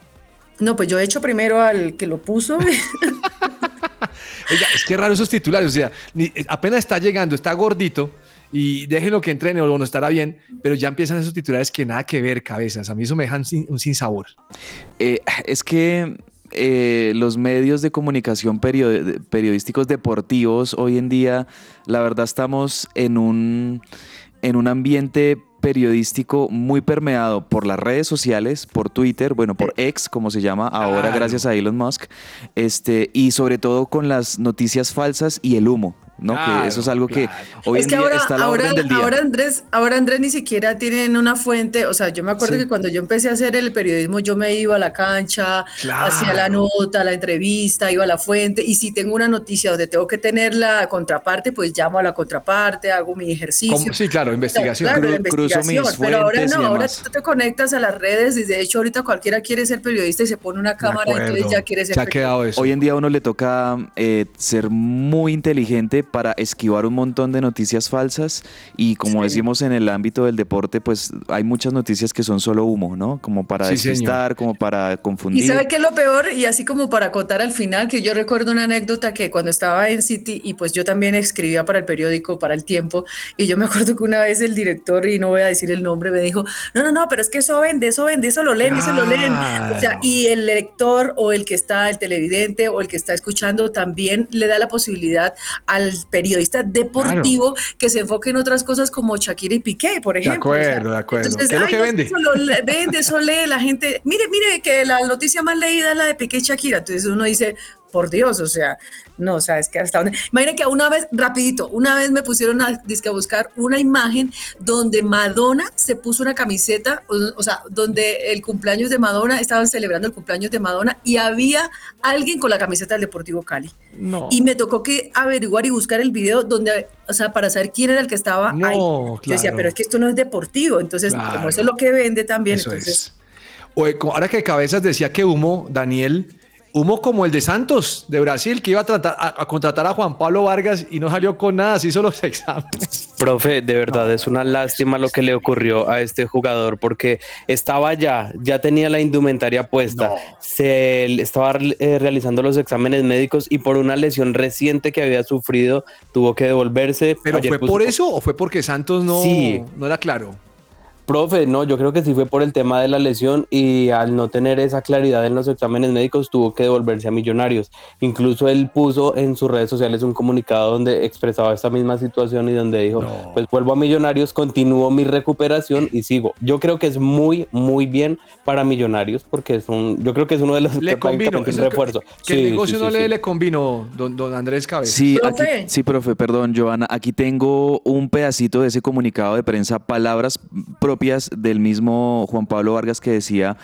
Speaker 4: No, pues yo he hecho primero al que lo puso.
Speaker 3: Oiga, es que raro esos titulares, o sea, ni- eh, apenas está llegando, está gordito y déjenlo que entrene o no estará bien, pero ya empiezan esos titulares que nada que ver, cabezas. A mí eso me dejan sin, un sinsabor.
Speaker 6: Eh, es que eh, los medios de comunicación perio- periodísticos deportivos hoy en día, la verdad estamos en un, en un ambiente periodístico muy permeado por las redes sociales, por Twitter, bueno, por X, como se llama ahora, gracias a Elon Musk, este, y sobre todo con las noticias falsas y el humo, ¿no?
Speaker 3: Claro,
Speaker 6: que eso es algo que hoy
Speaker 4: es
Speaker 6: en
Speaker 4: que
Speaker 6: día
Speaker 4: ahora,
Speaker 6: está a la
Speaker 4: ahora,
Speaker 6: orden del día.
Speaker 4: ahora Andrés, ahora Andrés ni siquiera tienen una fuente, o sea, yo me acuerdo
Speaker 3: Sí.
Speaker 4: que cuando yo empecé a hacer el periodismo, yo me iba a la cancha,
Speaker 3: Claro.
Speaker 4: hacía la nota, la entrevista, iba a la fuente, y si tengo una noticia donde tengo que tener la contraparte, pues llamo a la contraparte, hago mi ejercicio.
Speaker 3: ¿Cómo? Sí, claro, investigación.
Speaker 4: Claro, la
Speaker 6: Cru- cruzo mis
Speaker 4: pero ahora no, ahora tú te conectas a las redes y de hecho ahorita cualquiera quiere ser periodista y se pone una cámara y entonces ya quiere ser
Speaker 3: Se ha
Speaker 4: periodista.
Speaker 3: quedado eso.
Speaker 6: Hoy en día a uno le toca eh, ser muy inteligente para esquivar un montón de noticias falsas y como decimos en el ámbito del deporte, pues hay muchas noticias que son solo humo, ¿no? Como para
Speaker 3: Sí, señor.
Speaker 6: como para confundir.
Speaker 4: Y sabe qué es lo peor, y así como para acotar al final, que yo recuerdo una anécdota que cuando estaba en City, y pues yo también escribía para el periódico, para el tiempo, y yo me acuerdo que una vez el director, y no voy a decir el nombre, me dijo, no, no, no, pero es que eso vende, eso vende, eso lo leen, eso lo leen. O sea, y el lector o el que está, el televidente o el que está escuchando también le da la posibilidad al periodista deportivo que se enfoque en otras cosas como Shakira y Piqué, por
Speaker 3: De
Speaker 4: ejemplo. O sea,
Speaker 3: acuerdo, de acuerdo.
Speaker 4: entonces,
Speaker 3: ¿Qué es lo que
Speaker 4: no,
Speaker 3: vende?
Speaker 4: Eso lo vende, eso lee la gente. Mire, mire que la noticia más leída es la de Piqué y Shakira. Entonces uno dice, por Dios, o sea, no, o sea, es que hasta donde. Imaginen que una vez, rapidito, una vez me pusieron a, buscar una imagen donde Madonna se puso una camiseta, o, o sea, donde el cumpleaños de Madonna, estaban celebrando el cumpleaños de Madonna y había alguien con la camiseta del Deportivo Cali.
Speaker 3: No.
Speaker 4: Y me tocó que averiguar y buscar el video donde, o sea, para saber quién era el que estaba
Speaker 3: No,
Speaker 4: ahí. Yo decía,
Speaker 3: claro.
Speaker 4: pero es que esto no es deportivo. Entonces,
Speaker 3: Claro.
Speaker 4: como eso es lo que vende también,
Speaker 3: Eso
Speaker 4: entonces,
Speaker 3: es. Oye, como- ahora que Cabezas decía que humo, Daniel, humo como el de Santos, de Brasil, que iba a, tratar, a, a contratar a Juan Pablo Vargas y no salió con nada, se hizo los exámenes.
Speaker 5: Profe, de verdad es una lástima lo que le ocurrió a este jugador porque estaba ya, ya tenía la indumentaria puesta, se estaba eh, realizando los exámenes médicos y por una lesión reciente que había sufrido tuvo que devolverse.
Speaker 3: ¿Pero fue
Speaker 5: puso-
Speaker 3: por eso o fue porque Santos no,
Speaker 5: Sí.
Speaker 3: no era claro?
Speaker 5: Profe, no, yo creo que sí fue por el tema de la lesión y al no tener esa claridad en los exámenes médicos tuvo que devolverse a Millonarios. Incluso él puso en sus redes sociales un comunicado donde expresaba esta misma situación y donde dijo,
Speaker 3: No.
Speaker 5: pues vuelvo a Millonarios, continúo mi recuperación y sigo. Yo creo que es muy, muy bien para Millonarios porque es un, yo creo que es uno de los
Speaker 3: Le convino. que-
Speaker 5: refuerzo.
Speaker 3: Que el
Speaker 5: Sí,
Speaker 3: negocio
Speaker 5: sí,
Speaker 3: no
Speaker 5: sí,
Speaker 3: le,
Speaker 5: sí.
Speaker 3: le convino, don, don Andrés Cabezas.
Speaker 6: Sí, aquí-
Speaker 4: Profe.
Speaker 6: sí, profe, perdón, Joana. Aquí tengo un pedacito de ese comunicado de prensa, palabras propias del mismo Juan Pablo Vargas que decía.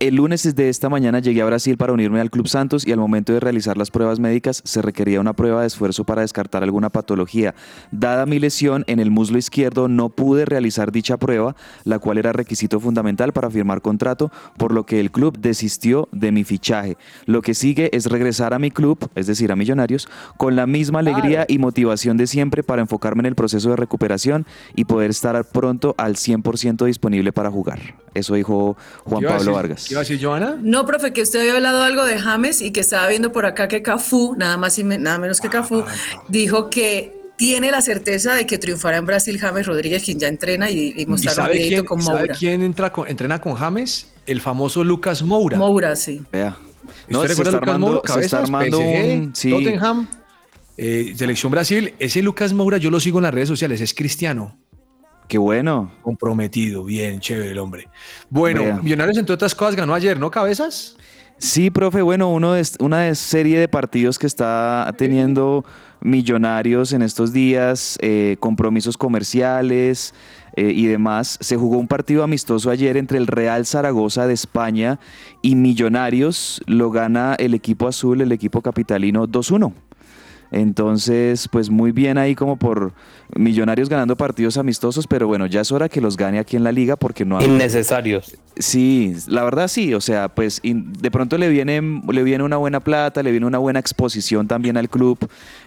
Speaker 6: El lunes de esta mañana llegué a Brasil para unirme al Club Santos y al momento de realizar las pruebas médicas se requería una prueba de esfuerzo para descartar alguna patología. Dada mi lesión en el muslo izquierdo no pude realizar dicha prueba, la cual era requisito fundamental para firmar contrato, por lo que el club desistió de mi fichaje. Lo que sigue es regresar a mi club, es decir, a Millonarios, con la misma alegría y motivación de siempre para enfocarme en el proceso de recuperación y poder estar pronto al 100% disponible para jugar. Eso dijo Juan
Speaker 3: ¿Qué iba a
Speaker 6: Pablo
Speaker 3: decir?
Speaker 6: Vargas.
Speaker 3: ¿Qué iba a decir Joana?
Speaker 4: No, profe, que usted había hablado algo de James y que estaba viendo por acá que Cafú, nada más y me- nada menos que Cafú, dijo que tiene la certeza de que triunfará en Brasil James Rodríguez, quien ya entrena y, y
Speaker 3: ¿Y
Speaker 4: mostraron un
Speaker 3: sabe quién,
Speaker 4: con
Speaker 3: sabe
Speaker 4: Moura.
Speaker 3: quién entra con- entrena con James? El famoso Lucas Moura.
Speaker 4: Moura, sí.
Speaker 6: Vea. No,
Speaker 3: ¿Usted
Speaker 6: se está armando,
Speaker 3: Moura?
Speaker 6: se está armando
Speaker 3: PSG,
Speaker 6: un... Sí,
Speaker 3: Tottenham, eh, Selección Brasil. Ese Lucas Moura yo lo sigo en las redes sociales, es cristiano.
Speaker 6: Qué bueno.
Speaker 3: Comprometido, bien, chévere el hombre. Bueno,
Speaker 6: Vea.
Speaker 3: Millonarios, entre otras cosas, ganó ayer, ¿no, Cabezas?
Speaker 6: Sí, profe, bueno, uno de, una de serie de partidos que está teniendo Millonarios en estos días, eh, compromisos comerciales eh, y demás. Se jugó un partido amistoso ayer entre el Real Zaragoza de España y Millonarios. Lo gana el equipo azul, el equipo capitalino 2-1. Entonces, pues muy bien ahí como por Millonarios ganando partidos amistosos, pero bueno, ya es hora que los gane aquí en la liga porque no ha
Speaker 5: Innecesarios.
Speaker 6: Sí, la verdad sí, o sea, pues in- de pronto le viene, le viene una buena plata, le viene una buena exposición también al club.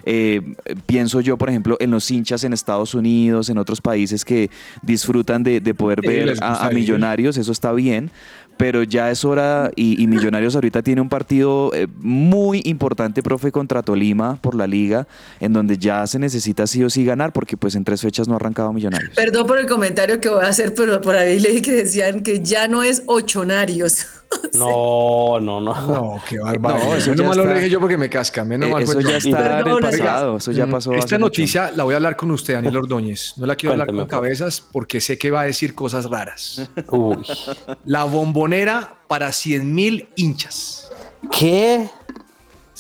Speaker 6: Eh, pienso yo, por ejemplo, en los hinchas en Estados Unidos, en otros países que disfrutan de, de poder
Speaker 3: Sí,
Speaker 6: ver a, millonarios, eso está bien, pero ya es hora y, y Millonarios ahorita tiene un partido eh, muy importante, profe, contra Tolima por la liga, en donde ya se necesita sí o sí ganar, porque pues en tres fechas no ha arrancado Millonarios.
Speaker 4: Perdón por el comentario que voy a hacer, pero por ahí leí que decían que ya no es ochonarios.
Speaker 5: No, no, no.
Speaker 3: No, qué bárbaro.
Speaker 6: No, eso
Speaker 3: menos mal lo dije yo porque me casca. Menos
Speaker 6: Eh,
Speaker 3: mal
Speaker 6: eso ya
Speaker 3: yo.
Speaker 6: está en el pasado, eso ya
Speaker 3: Mm,
Speaker 6: pasó.
Speaker 3: Esta
Speaker 6: mucho.
Speaker 3: noticia la voy a hablar con usted, Daniel Ordóñez. No la quiero hablar con cabezas porque sé que va a decir cosas raras.
Speaker 5: Uy.
Speaker 3: La bombonera para 100 mil hinchas.
Speaker 5: ¿Qué?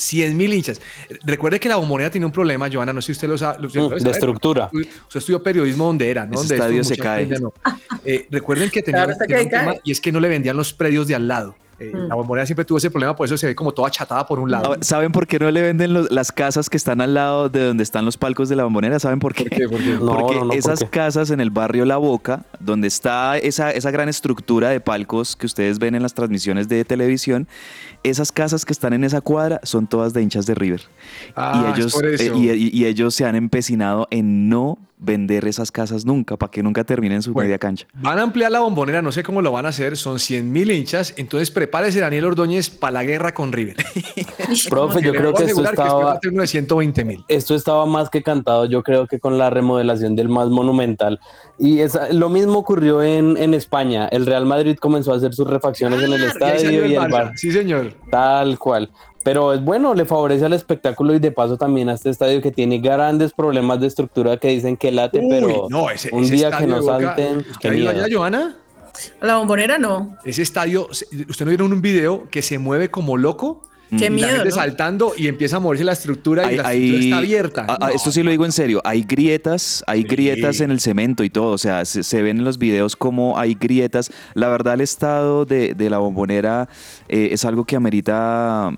Speaker 3: 100 mil hinchas. Recuerde que la bombonera tiene un problema, Joana, no sé si usted lo sabe. lo- lo
Speaker 5: Mm,
Speaker 3: debe
Speaker 5: de estructura.
Speaker 3: Usted estudió periodismo donde era, ¿no?
Speaker 6: Ese
Speaker 3: Donde
Speaker 6: estadio se cae.
Speaker 3: no. Eh, recuerden que tenía,
Speaker 4: Claro, está
Speaker 3: tenía
Speaker 4: que
Speaker 3: un tema y es que no le vendían los predios de al lado. Eh,
Speaker 4: Mm.
Speaker 3: La bombonera siempre tuvo ese problema, por eso se ve como toda achatada por un lado.
Speaker 6: ¿Saben por qué no le venden los- las casas que están al lado de donde están los palcos de la bombonera? ¿Saben por qué?
Speaker 3: ¿Por qué? ¿Por qué?
Speaker 5: No,
Speaker 6: Porque
Speaker 5: no, no, ¿por
Speaker 6: esas
Speaker 5: qué?
Speaker 6: casas en el barrio La Boca donde está esa, esa gran estructura de palcos que ustedes ven en las transmisiones de televisión, esas casas que están en esa cuadra son todas de hinchas de River.
Speaker 3: Ah,
Speaker 6: y,
Speaker 3: es
Speaker 6: ellos,
Speaker 3: por eso.
Speaker 6: eh, y, y- y ellos se han empecinado en no vender esas casas nunca, para que nunca terminen su
Speaker 3: Bueno.
Speaker 6: media cancha.
Speaker 3: Van a ampliar la bombonera, no sé cómo lo van a hacer, son 100 mil hinchas, entonces prepárese Daniel Ordóñez para la guerra con River.
Speaker 8: Profe, yo creo que esto
Speaker 3: que
Speaker 8: estaba,
Speaker 3: uno de 120 mil.
Speaker 8: esto estaba más que cantado, yo creo que con la remodelación del más monumental. Y esa- lo mismo ocurrió en, en España. El Real Madrid comenzó a hacer sus refacciones en el estadio y el Bar,
Speaker 3: Sí, señor.
Speaker 8: tal cual. Pero es bueno, le favorece al espectáculo y de paso también a este estadio que tiene grandes problemas de estructura que dicen que late,
Speaker 3: Uy,
Speaker 8: pero
Speaker 3: no, ese,
Speaker 8: un
Speaker 3: ese
Speaker 8: día que
Speaker 3: estadio
Speaker 8: no
Speaker 3: de Boca-
Speaker 8: salten,
Speaker 3: ¿Usted
Speaker 8: qué
Speaker 3: ha ido
Speaker 8: miedo.
Speaker 3: allá, Joana?
Speaker 4: La bombonera no.
Speaker 3: Ese estadio, ¿usted no vieron un video que se mueve como loco?
Speaker 4: Qué
Speaker 3: Y la
Speaker 4: miedo,
Speaker 3: gente
Speaker 4: ¿no?
Speaker 3: saltando y empieza a moverse la estructura y la
Speaker 6: hay-
Speaker 3: estructura está abierta.
Speaker 6: Ah, ah,
Speaker 3: No,
Speaker 6: esto sí lo digo en serio. Hay grietas, hay
Speaker 3: Sí.
Speaker 6: grietas en el cemento y todo. O sea, se, se ven en los videos como hay grietas. La verdad, el estado de, de la bombonera eh, es algo que amerita.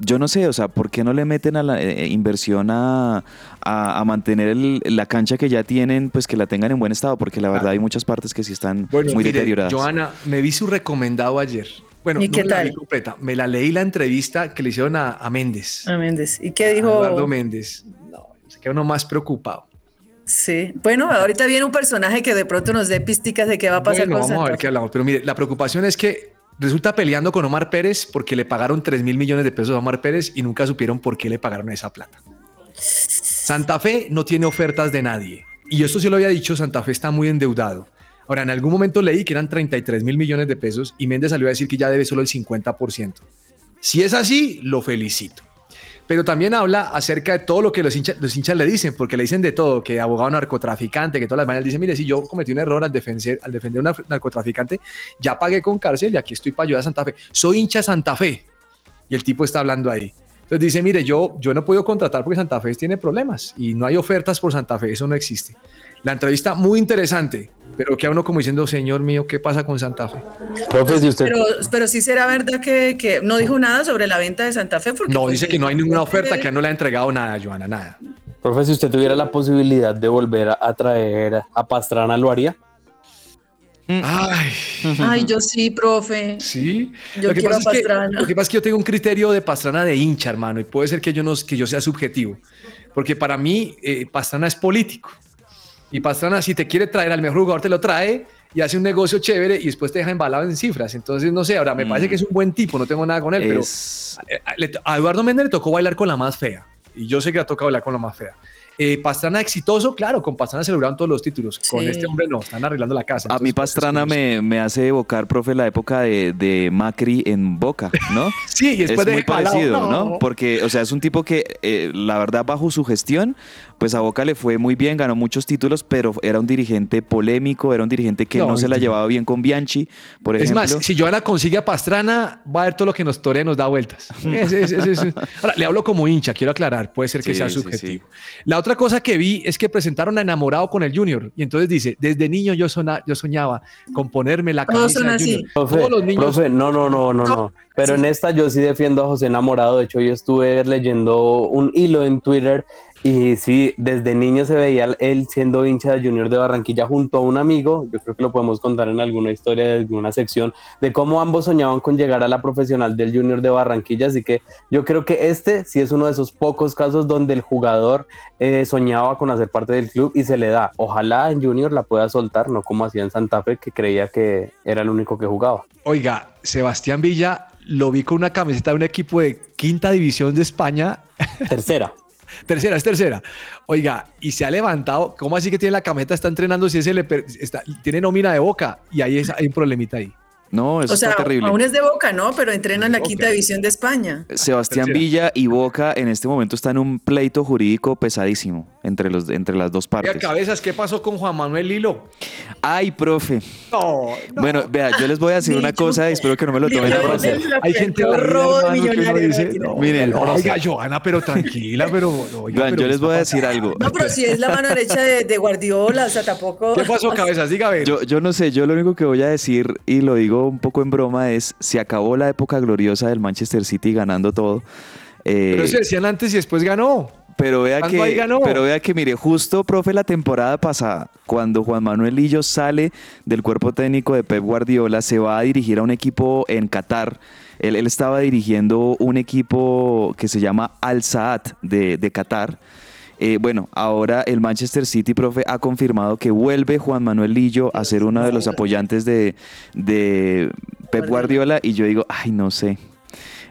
Speaker 6: Yo no sé, o sea, ¿por qué no le meten a la eh, inversión a, a- a mantener el- la cancha que ya tienen, pues que la tengan en buen estado? Porque la verdad hay muchas partes que sí están
Speaker 3: Bueno,
Speaker 6: muy
Speaker 3: mire,
Speaker 6: deterioradas.
Speaker 3: Joana, me vi su recomendado ayer. Bueno,
Speaker 4: ¿Y
Speaker 3: no
Speaker 4: qué
Speaker 3: me la
Speaker 4: tal?
Speaker 3: vi completa. Me la leí la entrevista que le hicieron a, a Méndez.
Speaker 4: A Méndez. ¿Y qué dijo?
Speaker 3: Eduardo Méndez. No, se queda uno más preocupado.
Speaker 4: Sí. Bueno, ahorita viene un personaje que de pronto nos dé pisticas de qué va a pasar
Speaker 3: Bueno,
Speaker 4: con
Speaker 3: vamos a ver qué hablamos. Pero mire, la preocupación es que resulta peleando con Omar Pérez porque le pagaron 3 mil millones de pesos a Omar Pérez y nunca supieron por qué le pagaron esa plata. Santa Fe no tiene ofertas de nadie. Y esto sí lo había dicho, Santa Fe está muy endeudado. Ahora, en algún momento leí que eran 33 mil millones de pesos y Méndez salió a decir que ya debe solo el 50%. Si es así, lo felicito. Pero también habla acerca de todo lo que los hinchas, los hinchas le dicen, porque le dicen de todo, que abogado narcotraficante, que todas las mañanas dicen, mire, si yo cometí un error al defender, al defender a un narcotraficante, ya pagué con cárcel y aquí estoy para ayudar a Santa Fe. Soy hincha Santa Fe. Y el tipo está hablando ahí. Entonces dice, mire, yo, yo no puedo contratar porque Santa Fe tiene problemas y no hay ofertas por Santa Fe, eso no existe. La entrevista muy interesante, pero que a uno como diciendo, señor mío, ¿qué pasa con Santa Fe?
Speaker 8: Profe, si usted
Speaker 4: Pero, pero sí será verdad que, que no dijo nada sobre la venta de Santa Fe. Porque
Speaker 3: No,
Speaker 4: pues,
Speaker 3: dice que no hay ninguna oferta, que no le ha entregado nada, Joana, nada.
Speaker 8: Profe, si usted tuviera la posibilidad de volver a, a traer a Pastrana, ¿lo haría?
Speaker 3: Ay,
Speaker 4: Ay, yo sí, profe.
Speaker 3: sí.
Speaker 4: Yo
Speaker 3: lo, que
Speaker 4: quiero
Speaker 3: pasa es que,
Speaker 4: Pastrana.
Speaker 3: lo que pasa es que yo tengo un criterio de Pastrana de hincha, hermano, y puede ser que yo, no, que yo sea subjetivo, porque para mí eh, Pastrana es político. Y Pastrana, si te quiere traer al mejor jugador, te lo trae y hace un negocio chévere y después te deja embalado en cifras. Entonces, no sé, ahora me parece que es un buen tipo, no tengo nada con él, pero
Speaker 6: Es-
Speaker 3: le- a Eduardo Méndez le tocó bailar con la más fea. Y yo sé que le ha tocado bailar con la más fea. Eh, Pastrana exitoso, claro, con Pastrana celebraron todos los títulos. Con
Speaker 4: Sí.
Speaker 3: este hombre no, están arreglando la casa.
Speaker 6: A mí
Speaker 3: Entonces, pues,
Speaker 6: Pastrana
Speaker 3: es curioso.
Speaker 6: me, me hace evocar, profe, la época de, de Macri en Boca, ¿no?
Speaker 3: Sí, y
Speaker 6: es
Speaker 3: después de
Speaker 6: muy parecido, ¿no?
Speaker 3: no.
Speaker 6: Porque, o sea, es un tipo que, eh, la verdad, bajo su gestión, pues a Boca le fue muy bien, ganó muchos títulos, pero era un dirigente polémico, era un dirigente que no,
Speaker 3: No,
Speaker 6: se la llevaba bien con Bianchi, por
Speaker 3: Es
Speaker 6: ejemplo.
Speaker 3: más, si Joana consigue a Pastrana, va a ver todo lo que nos torea y nos da vueltas. Ahora, le hablo como hincha, quiero aclarar, puede ser que
Speaker 6: Sí,
Speaker 3: sea
Speaker 6: sí,
Speaker 3: subjetivo. La otra cosa que vi es que presentaron a Enamorado con el Junior. Y entonces dice, desde niño yo, sona- yo soñaba con ponerme la camisa
Speaker 4: son
Speaker 3: del
Speaker 4: así.
Speaker 3: Junior.
Speaker 8: Profe,
Speaker 3: Todos los niños
Speaker 8: profe, no, no, no, no, no. Pero en esta yo sí defiendo a José Enamorado. De hecho, yo estuve leyendo un hilo en Twitter y sí, desde niño se veía él siendo hincha de Junior de Barranquilla junto a un amigo. Yo creo que lo podemos contar en alguna historia de alguna sección de cómo ambos soñaban con llegar a la profesional del Junior de Barranquilla. Así que yo creo que este sí es uno de esos pocos casos donde el jugador eh, soñaba con hacer parte del club y se le da. Ojalá en Junior la pueda soltar, no como hacía en Santa Fe, que creía que era el único que jugaba.
Speaker 3: Oiga, Sebastián Villa lo vi con una camiseta de un equipo de quinta división de España.
Speaker 8: Tercera.
Speaker 3: Tercera, es tercera. Oiga, y se ha levantado. ¿Cómo así que tiene la camiseta? Está entrenando si ese le está, tiene nómina de boca y ahí es- hay un problemita ahí.
Speaker 6: No, eso
Speaker 4: O sea,
Speaker 6: está terrible.
Speaker 4: aún es de Boca, ¿no? Pero entrena en la
Speaker 3: Boca.
Speaker 4: quinta división de España.
Speaker 6: Sebastián. Villa y Boca en este momento están en un pleito jurídico pesadísimo entre, los, entre las dos partes.
Speaker 3: cabezas, ¿qué pasó con Juan Manuel Lilo?
Speaker 6: Ay, profe.
Speaker 3: No, no.
Speaker 6: Bueno, vea, yo les voy a decir una cosa y espero que no me lo tomen a.
Speaker 4: Lilo,
Speaker 3: Hay gente
Speaker 4: qué millonario,
Speaker 3: dice,
Speaker 4: no, aquí no.
Speaker 3: no,
Speaker 6: Miren,
Speaker 3: oiga, Johanna, pero tranquila, pero oiga, pero
Speaker 6: yo les
Speaker 3: ¿qué
Speaker 6: voy a decir algo.
Speaker 4: No, pero si es la mano derecha de, de Guardiola, o sea, tampoco.
Speaker 3: ¿Qué pasó, cabezas? Ver.
Speaker 6: Yo, yo no sé, yo lo único que voy a decir, y lo digo un poco en broma, es se acabó la época gloriosa del Manchester City ganando todo. Eh,
Speaker 3: pero eso decían antes y después ganó.
Speaker 6: Pero vea que,
Speaker 3: ganó.
Speaker 6: pero vea que mire, justo, profe, la temporada pasada, cuando Juan Manuel Lillo sale del cuerpo técnico de Pep Guardiola, se va a dirigir a un equipo en Qatar. Él, él estaba dirigiendo un equipo que se llama Al Saad de, de Qatar. Eh, bueno, ahora el Manchester City, profe, ha confirmado que vuelve Juan Manuel Lillo a ser uno de los apoyantes de, de Pep Guardiola. Y yo digo, ay, no sé.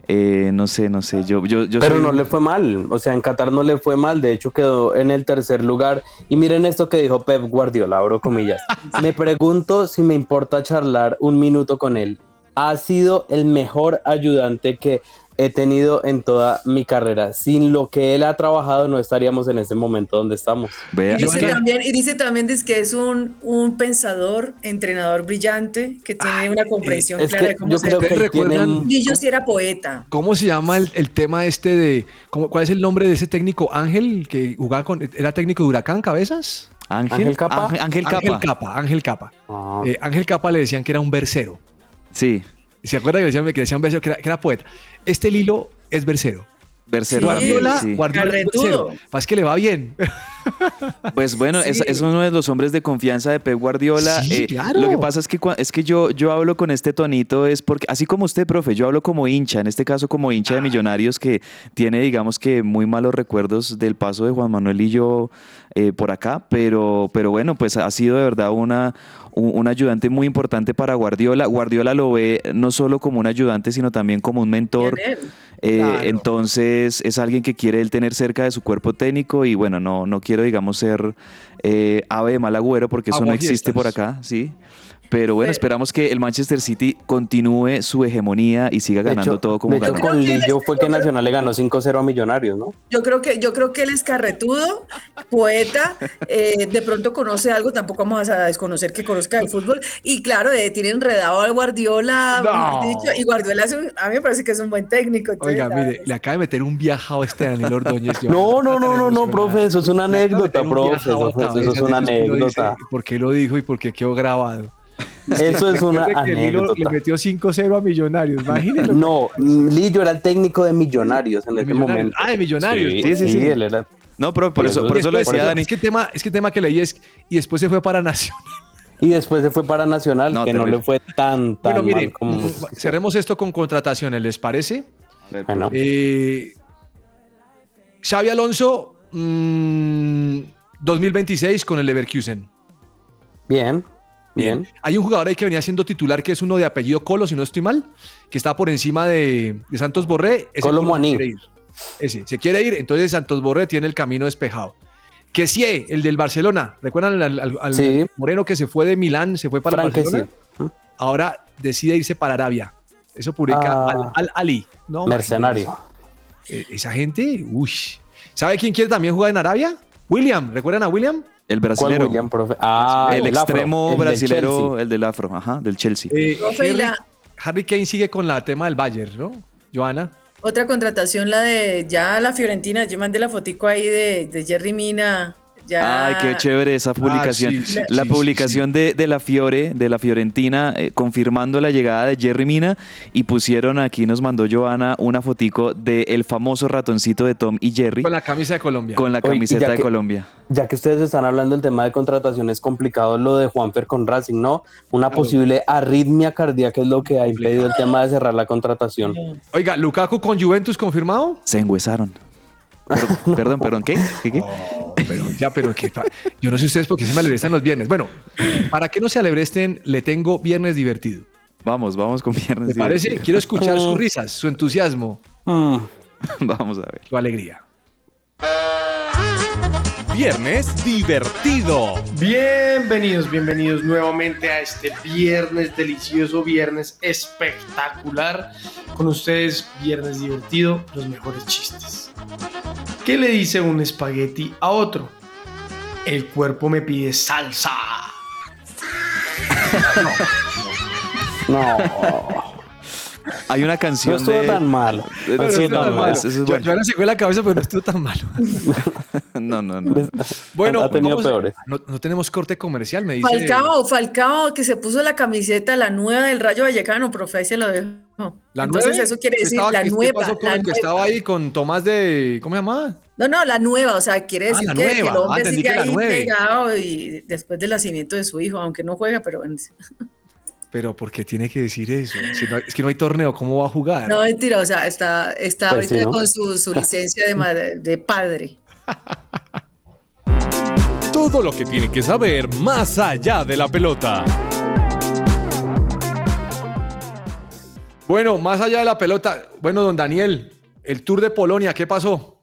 Speaker 6: Eh, no sé, no sé. Yo, yo, yo
Speaker 8: Pero
Speaker 6: soy-
Speaker 8: no le fue mal, o sea, en Qatar no le fue mal, de hecho quedó en el tercer lugar. Y miren esto que dijo Pep Guardiola, abro comillas. Me pregunto si me importa charlar un minuto con él. Ha sido el mejor ayudante que he tenido en toda mi carrera. Sin lo que él ha trabajado no estaríamos en este momento donde estamos.
Speaker 4: Y dice,
Speaker 3: que-
Speaker 4: también, y dice también dice que es un, un pensador, entrenador brillante, que tiene una comprensión
Speaker 8: Es
Speaker 4: clara
Speaker 8: que
Speaker 4: de cómo
Speaker 8: yo
Speaker 4: se
Speaker 8: creo que
Speaker 3: ¿Recuerdan?
Speaker 8: tiene...
Speaker 4: Y yo sí era poeta.
Speaker 3: ¿Cómo se llama el, el tema este de. cómo- ¿Cuál es el nombre de ese técnico Ángel que jugaba con. Era técnico de Huracán Cabezas?
Speaker 6: Ángel,
Speaker 8: Ángel Capa.
Speaker 6: Ángel, Ángel Capa.
Speaker 3: Ángel Capa. Ángel Capa.
Speaker 8: Ah,
Speaker 3: Eh, Ángel Capa le decían que era un versero.
Speaker 6: Sí,
Speaker 3: ¿Se acuerda que decían que decían que era, que era poeta? Este Lilo es versero.
Speaker 6: Bercero
Speaker 4: Sí.
Speaker 6: también,
Speaker 3: Guardiola,
Speaker 6: sí.
Speaker 3: Guardiola versero. Pasa que le va bien.
Speaker 6: Pues bueno, es,
Speaker 4: Sí.
Speaker 6: es uno de los hombres de confianza de Pep Guardiola.
Speaker 3: Sí,
Speaker 6: Eh,
Speaker 3: claro.
Speaker 6: Lo que pasa es que, es que yo, yo hablo con este tonito, es porque, así como usted, profe, yo hablo como hincha, en este caso como hincha
Speaker 3: Ah.
Speaker 6: de Millonarios, que tiene, digamos que, muy malos recuerdos del paso de Juan Manuel y yo eh, por acá, pero, pero bueno, pues ha sido de verdad una, un, ayudante muy importante para Guardiola. Guardiola lo ve no solo como un ayudante, sino también como un mentor. Eh,
Speaker 3: Claro.
Speaker 6: Entonces es alguien que quiere él tener cerca de su cuerpo técnico y bueno, no, no quiero digamos ser eh, ave de mal agüero porque eso no existe por acá, ¿sí? Pero bueno,
Speaker 4: Eh.
Speaker 6: esperamos que el Manchester City continúe su hegemonía y siga ganando
Speaker 8: hecho,
Speaker 6: todo como
Speaker 8: de hecho,
Speaker 6: ganó.
Speaker 8: con Lillo fue que Nacional le ganó 5-0 a Millonarios, ¿no?
Speaker 4: Yo creo que yo creo que él es carretudo, poeta, eh, de pronto conoce algo, tampoco vamos a desconocer que conozca el fútbol y claro, eh, tiene enredado al Guardiola,
Speaker 3: No.
Speaker 4: mejor dicho, y Guardiola es un- a mí me parece que es un buen técnico. entonces,
Speaker 3: Oiga, mire, le acaba de meter un viajado este Daniel Ordóñez. yo-
Speaker 8: No, no, no, no, no, profe, eso es una anécdota, profe, eso, es una anécdota.
Speaker 3: ¿Por qué lo dijo y por qué quedó grabado?
Speaker 8: Eso es una
Speaker 3: que Lilo le metió 5-0 a Millonarios, imagínense.
Speaker 8: No, Lillo era el técnico de Millonarios en ese momento.
Speaker 3: Ah, de Millonarios.
Speaker 8: Sí,
Speaker 6: Sí, sí,
Speaker 8: sí,
Speaker 6: sí.
Speaker 8: él era.
Speaker 6: No, pero por eso,
Speaker 8: Por
Speaker 6: eso lo decía Dani.
Speaker 3: Es que el tema, es que tema que leí es y después se fue para Nacional.
Speaker 8: Y después se fue para Nacional,
Speaker 6: No,
Speaker 8: que no le fue tan, tan
Speaker 3: Bueno, mire,
Speaker 8: mal como.
Speaker 3: cerremos esto con contrataciones, ¿les parece?
Speaker 8: Bueno,
Speaker 3: Eh, Xavi Alonso, mm, 2026 con el Leverkusen.
Speaker 8: bien, bien.
Speaker 3: Hay un jugador ahí que venía siendo titular, que es uno de apellido Colo, si no estoy mal, que está por encima de, de Santos Borré. Ese
Speaker 8: Colo
Speaker 3: se
Speaker 8: Muaní.
Speaker 3: quiere ir. Ese, se quiere ir, entonces Santos Borré tiene el camino despejado. Que sí, el del Barcelona, ¿recuerdan al, al- al
Speaker 8: Sí.
Speaker 3: Moreno que se fue de Milán, se fue para
Speaker 8: Frank,
Speaker 3: Barcelona?
Speaker 8: sí.
Speaker 3: Ahora decide irse para Arabia. Eso publica
Speaker 8: Ah.
Speaker 3: Al, Al Ali. No,
Speaker 8: Mercenario.
Speaker 3: eh, Esa gente, uy. ¿Sabe quién quiere también jugar en Arabia? William, ¿recuerdan a William?
Speaker 6: El
Speaker 8: ¿Cuál
Speaker 6: brasilero.
Speaker 8: William, profe? Ah,
Speaker 6: el
Speaker 8: afro,
Speaker 6: extremo
Speaker 8: el del
Speaker 6: brasilero,
Speaker 8: Chelsea.
Speaker 6: el del afro, ajá, del Chelsea.
Speaker 3: Eh, Harry,
Speaker 4: la-
Speaker 3: Harry Kane sigue con la tema del Bayern, ¿no? Joana.
Speaker 4: Otra contratación, la de ya la Fiorentina, yo mandé la fotico ahí de, de Jerry Mina. Ya,
Speaker 6: Ay, qué chévere esa publicación.
Speaker 3: sí, sí,
Speaker 6: la
Speaker 3: sí,
Speaker 6: publicación De, de la Fiore, de la Fiorentina, eh, confirmando la llegada de Jerry Mina y pusieron aquí, nos mandó Joana una fotico del famoso ratoncito de Tom y Jerry
Speaker 3: Con la camisa de Colombia.
Speaker 6: con la camiseta de
Speaker 8: que-
Speaker 6: Colombia.
Speaker 8: Ya que ustedes están hablando del tema de contrataciones complicado, lo de Juanfer con Racing, ¿no? Una posible arritmia cardíaca es lo que ha impedido el tema de cerrar la contratación.
Speaker 3: Oiga, Lukaku con Juventus confirmado.
Speaker 6: Se enguesaron. Perdón, perdón, perdón, ¿qué? ¿Qué, qué?
Speaker 3: Oh, pero ya, pero que yo no sé ustedes por qué se me alebrestan los viernes. Bueno, para que no se alebresten, le tengo viernes divertido.
Speaker 6: Vamos, vamos con viernes.
Speaker 3: ¿Me parece?
Speaker 6: divertido.
Speaker 3: Quiero escuchar sus risas, su entusiasmo,
Speaker 8: Mm,
Speaker 6: Vamos a ver.
Speaker 3: su alegría.
Speaker 1: Viernes divertido.
Speaker 9: Bienvenidos, bienvenidos nuevamente a este viernes delicioso, viernes espectacular. Con ustedes, viernes divertido, los mejores chistes. ¿Qué le dice un espagueti a otro? El cuerpo me pide salsa.
Speaker 8: no,
Speaker 6: Hay una
Speaker 8: no
Speaker 6: canción
Speaker 8: estuvo
Speaker 6: de...
Speaker 8: tan mal.
Speaker 6: No
Speaker 8: No
Speaker 6: estuvo tan
Speaker 8: tan
Speaker 6: mal.
Speaker 8: mal.
Speaker 6: Eso es
Speaker 3: Yo,
Speaker 6: bueno.
Speaker 3: Se fue la cabeza, pero no estuvo tan malo.
Speaker 6: No, no, no.
Speaker 3: Bueno,
Speaker 8: ha tenido
Speaker 3: vamos-
Speaker 8: peores.
Speaker 3: No, no tenemos corte comercial, me dice.
Speaker 4: Falcao, Falcao, que se puso la camiseta, la nueva del Rayo Vallecano, profe, ahí se lo dejo.
Speaker 3: La
Speaker 4: Entonces
Speaker 3: nueve,
Speaker 4: eso quiere
Speaker 3: ¿qué
Speaker 4: decir
Speaker 3: estaba-
Speaker 4: la
Speaker 3: qué
Speaker 4: nueva.
Speaker 3: pasó con
Speaker 4: la
Speaker 3: el que
Speaker 4: nueva.
Speaker 3: estaba ahí con Tomás de. ¿Cómo se llamaba?
Speaker 4: No, no, la nueva, o sea, quiere
Speaker 3: Ah,
Speaker 4: decir
Speaker 3: la
Speaker 4: que, que
Speaker 3: nueva.
Speaker 4: el
Speaker 3: Ah,
Speaker 4: hombre
Speaker 3: entendí
Speaker 4: sigue ahí pegado y después del nacimiento de su hijo, aunque no juega, pero bueno.
Speaker 3: Pero ¿por qué tiene que decir eso? Si no- es que no hay torneo, ¿cómo va a jugar?
Speaker 4: No, mentira, o sea, está, está
Speaker 8: Pues sí,
Speaker 4: ahorita
Speaker 8: ¿no?
Speaker 4: con su, su licencia de, madre- de padre.
Speaker 1: Todo lo que tiene que saber más allá de la pelota.
Speaker 3: Bueno, más allá de la pelota, bueno, don Daniel, el Tour de Polonia, ¿qué pasó?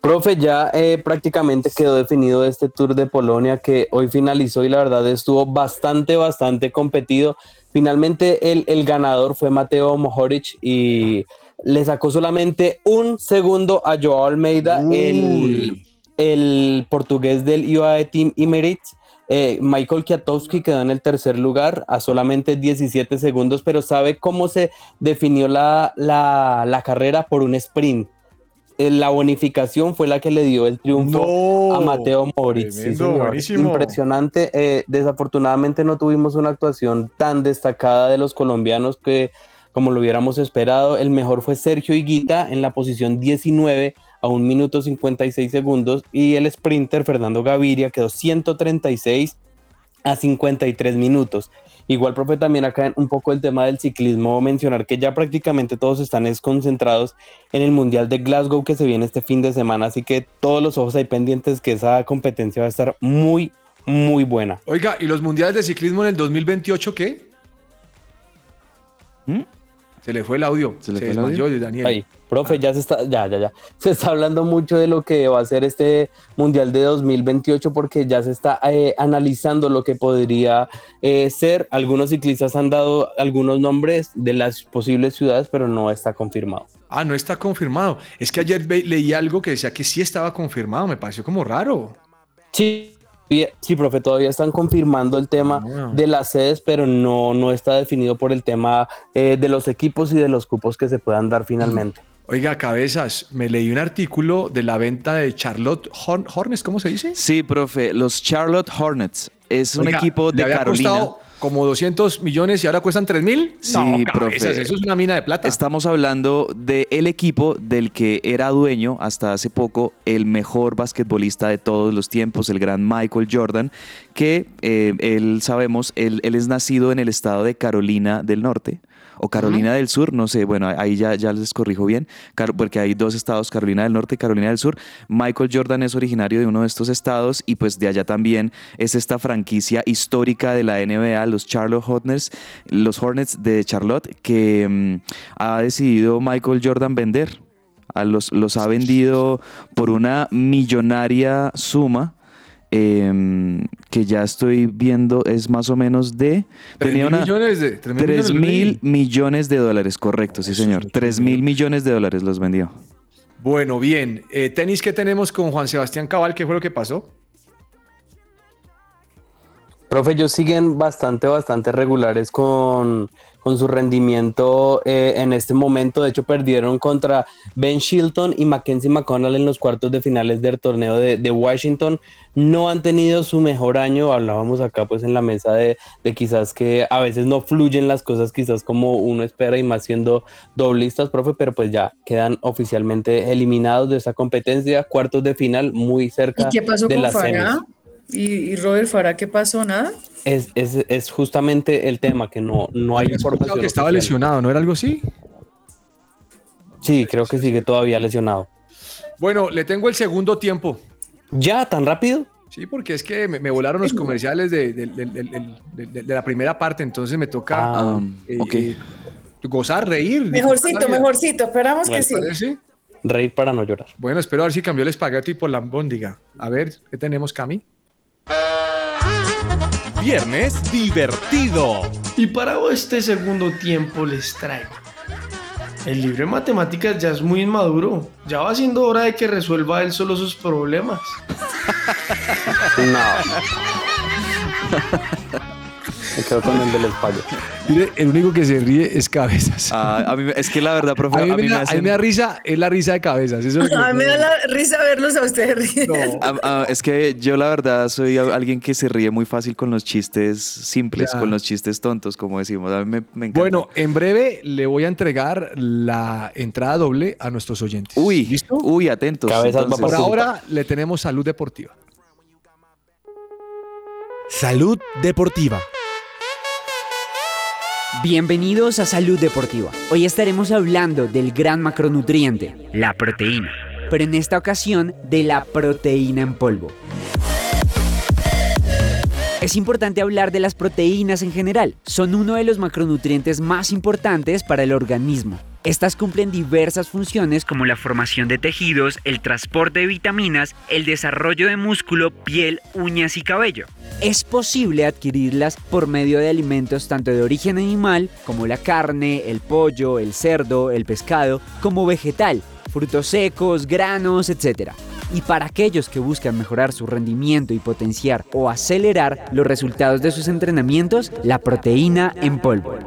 Speaker 8: Profe, ya eh, prácticamente quedó definido este Tour de Polonia que hoy finalizó y la verdad estuvo bastante, bastante competido. Finalmente el, el ganador fue Mateo Mohoric y le sacó solamente un segundo a Joao Almeida, el, el portugués del UAE Team Emirates. Eh, Michael Kwiatkowski quedó en el tercer lugar a solamente 17 segundos, pero ¿sabe cómo se definió la, la, la carrera por un sprint? Eh, La bonificación fue la que le dio el triunfo
Speaker 3: No.
Speaker 8: a Mateo Moritz.
Speaker 3: Tremendo.
Speaker 8: Impresionante. Eh, desafortunadamente no tuvimos una actuación tan destacada de los colombianos que como lo hubiéramos esperado. El mejor fue Sergio Higuita en la posición 19 a 1 minuto 56 segundos y el sprinter Fernando Gaviria quedó 136 a 53 minutos. Igual, profe, también acá en un poco el tema del ciclismo, mencionar que ya prácticamente todos están es concentrados en el Mundial de Glasgow que se viene este fin de semana, así que todos los ojos ahí pendientes que esa competencia va a estar muy, muy buena.
Speaker 3: Oiga, ¿y los mundiales de ciclismo en el 2028 qué?
Speaker 6: ¿Mm?
Speaker 3: Se le fue el audio.
Speaker 6: ¿Se
Speaker 3: Se,
Speaker 6: le fue el
Speaker 3: desmayó
Speaker 6: audio?
Speaker 3: Daniel.
Speaker 8: Ahí, profe, ya se está, ya, ya, ya. Se está hablando mucho de lo que va a ser este Mundial de 2028 porque ya se está eh, analizando lo que podría eh, ser. Algunos ciclistas han dado algunos nombres de las posibles ciudades, pero no está confirmado.
Speaker 3: Ah, no está confirmado. Es que ayer leí algo que decía que sí estaba confirmado. Me pareció como raro.
Speaker 8: Sí, sí, profe, todavía están confirmando el tema
Speaker 3: Ah.
Speaker 8: de las sedes, pero no, no está definido por el tema eh, de los equipos y de los cupos que se puedan dar finalmente.
Speaker 3: Oiga, cabezas, me leí un artículo de la venta de Charlotte Horn- Hornets, ¿cómo se dice?
Speaker 6: Sí, profe, los Charlotte Hornets es un
Speaker 3: Oiga,
Speaker 6: equipo de Carolina.
Speaker 3: costado como 200 millones y ahora cuestan 3 mil.
Speaker 6: Sí,
Speaker 3: no,
Speaker 6: profe.
Speaker 3: eso es una mina de plata.
Speaker 6: Estamos hablando del el equipo del que era dueño hasta hace poco el mejor basquetbolista de todos los tiempos, el gran Michael Jordan, que eh, él sabemos, él, él es nacido en el estado de Carolina del Norte o Carolina del Sur, no sé, bueno, ahí ya, ya les corrijo bien, porque hay dos estados, Carolina del Norte y Carolina del Sur. Michael Jordan es originario de uno de estos estados y pues de allá también es esta franquicia histórica de la NBA, los Charlotte Hornets, los Hornets de Charlotte, que mm, ha decidido Michael Jordan vender. A los, los ha vendido por una millonaria suma. Em, que ya estoy viendo es más o menos de
Speaker 3: Tres
Speaker 6: tenía
Speaker 3: mil
Speaker 6: una-
Speaker 3: millones de, mil
Speaker 6: 3
Speaker 3: millones
Speaker 6: mil
Speaker 3: leí.
Speaker 6: millones de dólares, correcto, sí señor.
Speaker 3: mucho
Speaker 6: 3 mil millones de dólares los vendió.
Speaker 3: Bueno, bien. Eh, tenis, ¿qué tenemos con Juan Sebastián Cabal? ¿Qué fue lo que pasó?
Speaker 8: Profe, ellos siguen bastante, bastante regulares con, con su rendimiento eh, en este momento. De hecho, perdieron contra Ben Shilton y Mackenzie McConnell en los cuartos de finales del torneo de, de Washington. No han tenido su mejor año. Hablábamos acá pues en la mesa de, de quizás que a veces no fluyen las cosas quizás como uno espera y más siendo doblistas, profe, pero pues ya quedan oficialmente eliminados de esa competencia. Cuartos de final muy cerca
Speaker 4: ¿Y qué pasó
Speaker 8: de
Speaker 4: con
Speaker 8: las semis.
Speaker 4: ¿Y, y Robert Farah qué pasó? ¿Nada?
Speaker 8: Es, es, es justamente el tema, que no, no hay información.
Speaker 3: que estaba
Speaker 8: oficial.
Speaker 3: lesionado, ¿no era algo así?
Speaker 8: Sí, creo que sigue todavía lesionado.
Speaker 3: Bueno, le tengo el segundo tiempo.
Speaker 8: ¿Ya? ¿Tan rápido?
Speaker 3: Sí, porque es que me, me volaron los comerciales de, de- de- de- de- de- de la primera parte, entonces me toca
Speaker 8: Ah,
Speaker 3: eh, eh, gozar, reír.
Speaker 4: Mejorcito, mejorcito. Esperamos que
Speaker 8: Bueno,
Speaker 4: sí.
Speaker 3: ¿Parece?
Speaker 8: Reír para no llorar.
Speaker 3: Bueno, espero a ver si cambió el espagueti por la albóndiga. A ver, ¿qué tenemos, Cami?
Speaker 1: Viernes divertido.
Speaker 9: Y para este segundo tiempo les traigo. El libro de matemáticas ya es muy inmaduro. Ya va siendo hora de que resuelva él solo sus problemas.
Speaker 8: No. Me quedo con el del espacio.
Speaker 3: Mire, el único que se ríe es cabezas.
Speaker 6: Ah, a mí me- es que la verdad, profe,
Speaker 3: a mí,
Speaker 6: a mí
Speaker 3: me,
Speaker 6: me
Speaker 3: da, a mí me da risa, es la risa de cabezas. Eso es lo que-
Speaker 4: A mí me da la risa verlos a ustedes riendo.
Speaker 6: Ah, ah, es que yo la verdad soy alguien que se ríe muy fácil con los chistes simples,
Speaker 3: Ya.
Speaker 6: con los chistes tontos, como decimos. A mí me, me encanta.
Speaker 3: Bueno, en breve le voy a entregar la entrada doble a nuestros oyentes.
Speaker 6: uy,
Speaker 3: ¿Listo?
Speaker 6: uy, atentos.
Speaker 8: Cabezas
Speaker 6: entonces.
Speaker 3: Por ahora le tenemos salud deportiva.
Speaker 1: Salud Deportiva.
Speaker 10: Bienvenidos a Salud Deportiva. Hoy estaremos hablando del gran macronutriente, la proteína, pero en esta ocasión de la proteína en polvo. Es importante hablar de las proteínas en general. Son uno de los macronutrientes más importantes para el organismo. Estas cumplen diversas funciones como la formación de tejidos, el transporte de vitaminas, el desarrollo de músculo, piel, uñas y cabello. Es posible adquirirlas por medio de alimentos tanto de origen animal como la carne, el pollo, el cerdo, el pescado, como vegetal, frutos secos, granos, etc. Y para aquellos que buscan mejorar su rendimiento y potenciar o acelerar los resultados de sus entrenamientos, la proteína en polvo.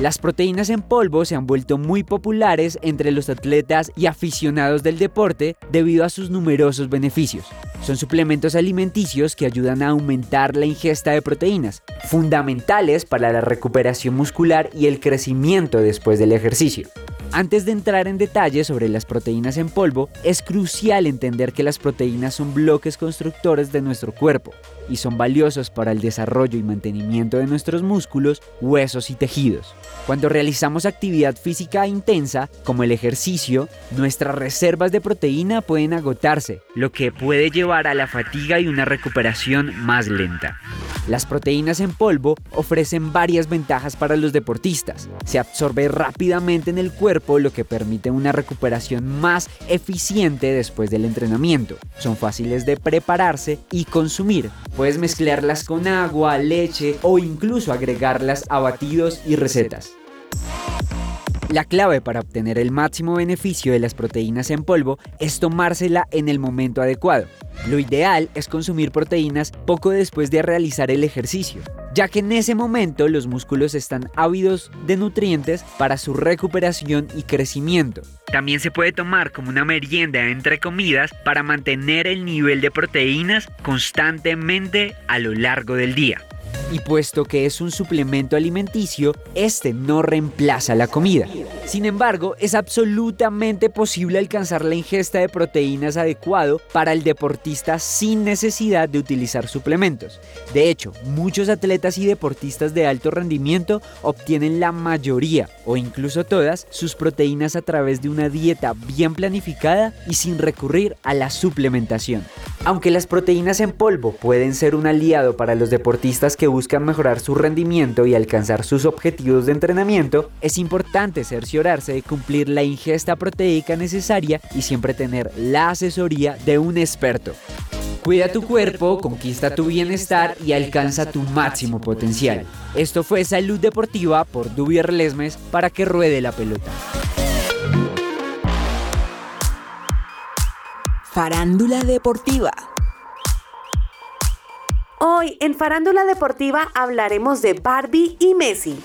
Speaker 10: Las proteínas en polvo se han vuelto muy populares entre los atletas y aficionados del deporte debido a sus numerosos beneficios. Son suplementos alimenticios que ayudan a aumentar la ingesta de proteínas, fundamentales para la recuperación muscular y el crecimiento después del ejercicio. Antes de entrar en detalles sobre las proteínas en polvo, es crucial entender que las proteínas son bloques constructores de nuestro cuerpo y son valiosos para el desarrollo y mantenimiento de nuestros músculos, huesos y tejidos. Cuando realizamos actividad física intensa, como el ejercicio, nuestras reservas de proteína pueden agotarse, lo que puede llevar a la fatiga y una recuperación más lenta. Las proteínas en polvo ofrecen varias ventajas para los deportistas. Se absorbe rápidamente en el cuerpo, lo que permite una recuperación más eficiente después del entrenamiento. Son fáciles de prepararse y consumir. Puedes mezclarlas con agua, leche o incluso agregarlas a batidos y recetas. La clave para obtener el máximo beneficio de las proteínas en polvo es tomársela en el momento adecuado. Lo ideal es consumir proteínas poco después de realizar el ejercicio, ya que en ese momento los músculos están ávidos de nutrientes para su recuperación y crecimiento. También se puede tomar como una merienda entre comidas para mantener el nivel de proteínas constantemente a lo largo del día. Y puesto que es un suplemento alimenticio, este no reemplaza la comida. Sin embargo, es absolutamente posible alcanzar la ingesta de proteínas adecuado para el deportista sin necesidad de utilizar suplementos. De hecho, muchos atletas y deportistas de alto rendimiento obtienen la mayoría o incluso todas sus proteínas a través de una dieta bien planificada y sin recurrir a la suplementación. Aunque las proteínas en polvo pueden ser un aliado para los deportistas que buscan mejorar su rendimiento y alcanzar sus objetivos de entrenamiento, es importante cerciorarse de cumplir la ingesta proteica necesaria y siempre tener la asesoría de un experto. Cuida tu cuerpo, conquista tu bienestar y alcanza tu máximo potencial. Esto fue Salud Deportiva por Dubier Lesmes para que ruede la pelota.
Speaker 11: Farándula deportiva.
Speaker 12: Hoy en Farándula Deportiva hablaremos de Barbie y Messi.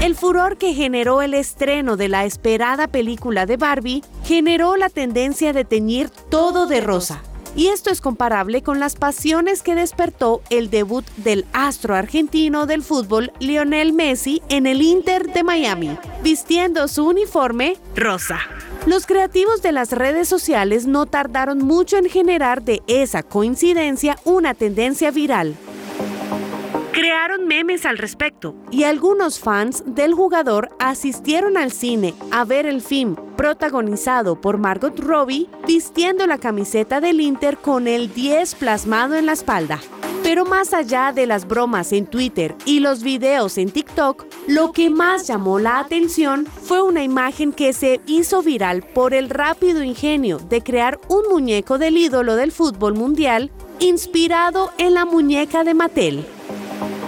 Speaker 12: El furor que generó el estreno de la esperada película de Barbie generó la tendencia de teñir todo de rosa. Y esto es comparable con las pasiones que despertó el debut del astro argentino del fútbol Lionel Messi en el Inter de Miami, vistiendo su uniforme rosa. Los creativos de las redes sociales no tardaron mucho en generar de esa coincidencia una tendencia viral. Crearon memes al respecto y algunos fans del jugador asistieron al cine a ver el film protagonizado por Margot Robbie vistiendo la camiseta del Inter con el 10 plasmado en la espalda. Pero más allá de las bromas en Twitter y los videos en TikTok, lo que más llamó la atención fue una imagen que se hizo viral por el rápido ingenio de crear un muñeco del ídolo del fútbol mundial inspirado en la muñeca de Mattel.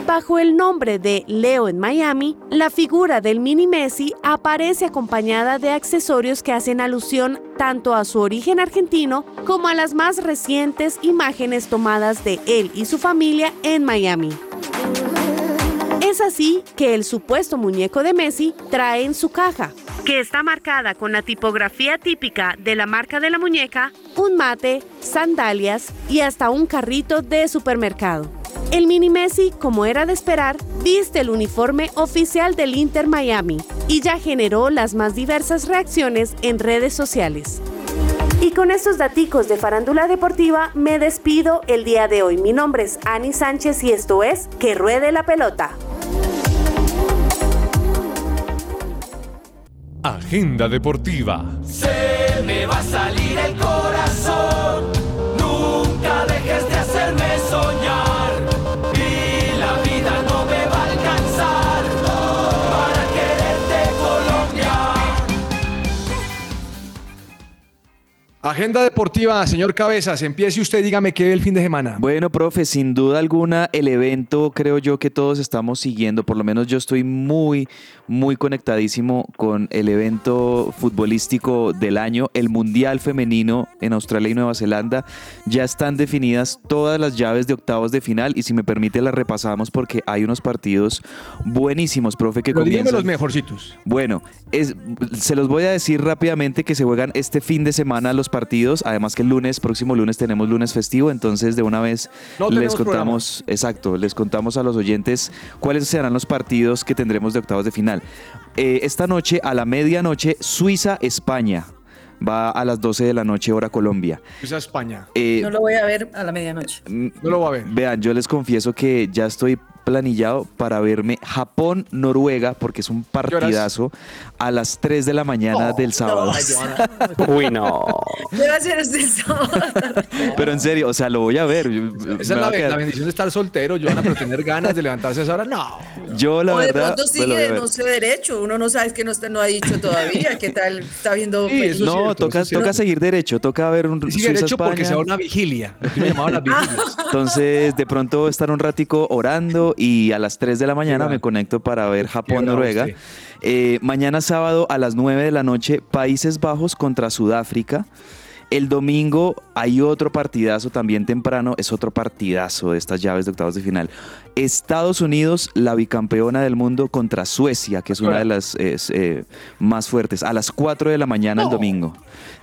Speaker 12: Bajo el nombre de Leo en Miami, la figura del mini Messi aparece acompañada de accesorios que hacen alusión tanto a su origen argentino como a las más recientes imágenes tomadas de él y su familia en Miami. Es así que el supuesto muñeco de Messi trae en su caja, que está marcada con la tipografía típica de la marca de la muñeca, un mate, sandalias y hasta un carrito de supermercado. El mini Messi, como era de esperar, viste el uniforme oficial del Inter Miami y ya generó las más diversas reacciones en redes sociales. Y con estos daticos de farándula deportiva me despido el día de hoy. Mi nombre es Ani Sánchez y esto es Que Ruede la Pelota.
Speaker 1: Agenda deportiva.
Speaker 2: Se me va a salir el corazón.
Speaker 3: Agenda deportiva, señor Cabezas, empiece usted, dígame qué ve el fin de semana.
Speaker 6: Bueno, profe, sin duda alguna, el evento creo yo que todos estamos siguiendo, por lo menos yo estoy muy, muy conectadísimo con el evento futbolístico del año, el Mundial Femenino en Australia y Nueva Zelanda. Ya están definidas todas las llaves de octavos de final y si me permite las repasamos porque hay unos partidos buenísimos, profe, que
Speaker 3: Pero
Speaker 6: comienzan.
Speaker 3: los mejorcitos.
Speaker 6: Bueno, es, se los voy a decir rápidamente que se juegan este fin de semana los partidos. Además que el lunes, próximo lunes, tenemos lunes festivo. Entonces, de una vez
Speaker 3: No
Speaker 6: les contamos, exacto, les contamos a los oyentes cuáles serán los partidos que tendremos de octavos de final. Eh, esta noche, a la medianoche, Suiza-España. Va a las 12 de la noche, hora Colombia.
Speaker 3: Esa España.
Speaker 6: Eh,
Speaker 4: No lo voy a ver a la medianoche.
Speaker 6: no
Speaker 3: lo va a ver.
Speaker 6: Vean, yo les confieso que ya estoy planillado para verme Japón-Noruega, porque es un partidazo, a las 3 de la mañana del sábado.
Speaker 8: Uy, no.
Speaker 4: ¿Qué va a hacer este?
Speaker 6: Pero en serio, o sea, lo voy a ver.
Speaker 3: Esa es
Speaker 6: va
Speaker 3: la,
Speaker 6: quedar-
Speaker 3: la bendición de estar soltero, Joana, pero tener ganas de levantarse a esa hora, no.
Speaker 6: Yo, la
Speaker 4: o de
Speaker 6: verdad.
Speaker 4: pronto sigue,
Speaker 6: ver.
Speaker 4: no sé, derecho. Uno no sabe que no, está, no ha dicho todavía. ¿Qué tal? Está viendo. películas.
Speaker 6: no, toca, toca seguir derecho, toca ver un
Speaker 3: Sigue derecho porque
Speaker 6: Suiza-España.
Speaker 3: sea una vigilia. Lo que me llamaban las vigilias.
Speaker 6: Entonces, de pronto estar un ratico orando y a las 3 de la mañana me conecto para ver Japón-Noruega. Eh, mañana sábado a las 9 de la noche, Países Bajos contra Sudáfrica. El domingo hay otro partidazo también temprano, es otro partidazo de estas llaves de octavos de final. Estados Unidos, la bicampeona del mundo contra Suecia, que es una de las eh, eh, más fuertes, a las 4 de la mañana el domingo.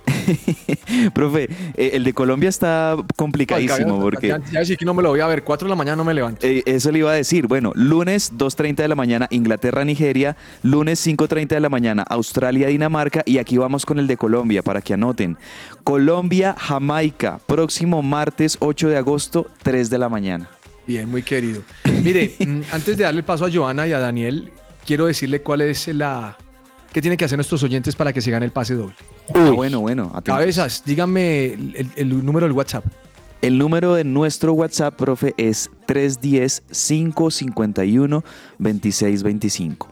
Speaker 6: Profe, eh, el de Colombia está complicadísimo porque...
Speaker 3: Ya, sí que no me lo voy a ver. 4 de la mañana no me levanto.
Speaker 6: Eh, eso le iba a decir. Bueno, lunes 2.30 de la mañana Inglaterra-Nigeria, lunes 5.30 de la mañana Australia-Dinamarca y aquí vamos con el de Colombia para que anoten. Colombia-Jamaica, próximo martes 8 de agosto, 3 de la mañana.
Speaker 3: Bien, muy querido. Mire, mm, antes de darle el paso a Joana y a Daniel, quiero decirle cuál es la... ¿Qué tienen que hacer nuestros oyentes para que se gane el pase doble?
Speaker 6: Ah, bueno, bueno. atentos.
Speaker 3: Cabezas, díganme el, el- el número del WhatsApp.
Speaker 6: El número de nuestro WhatsApp, profe, es 310-551-2625.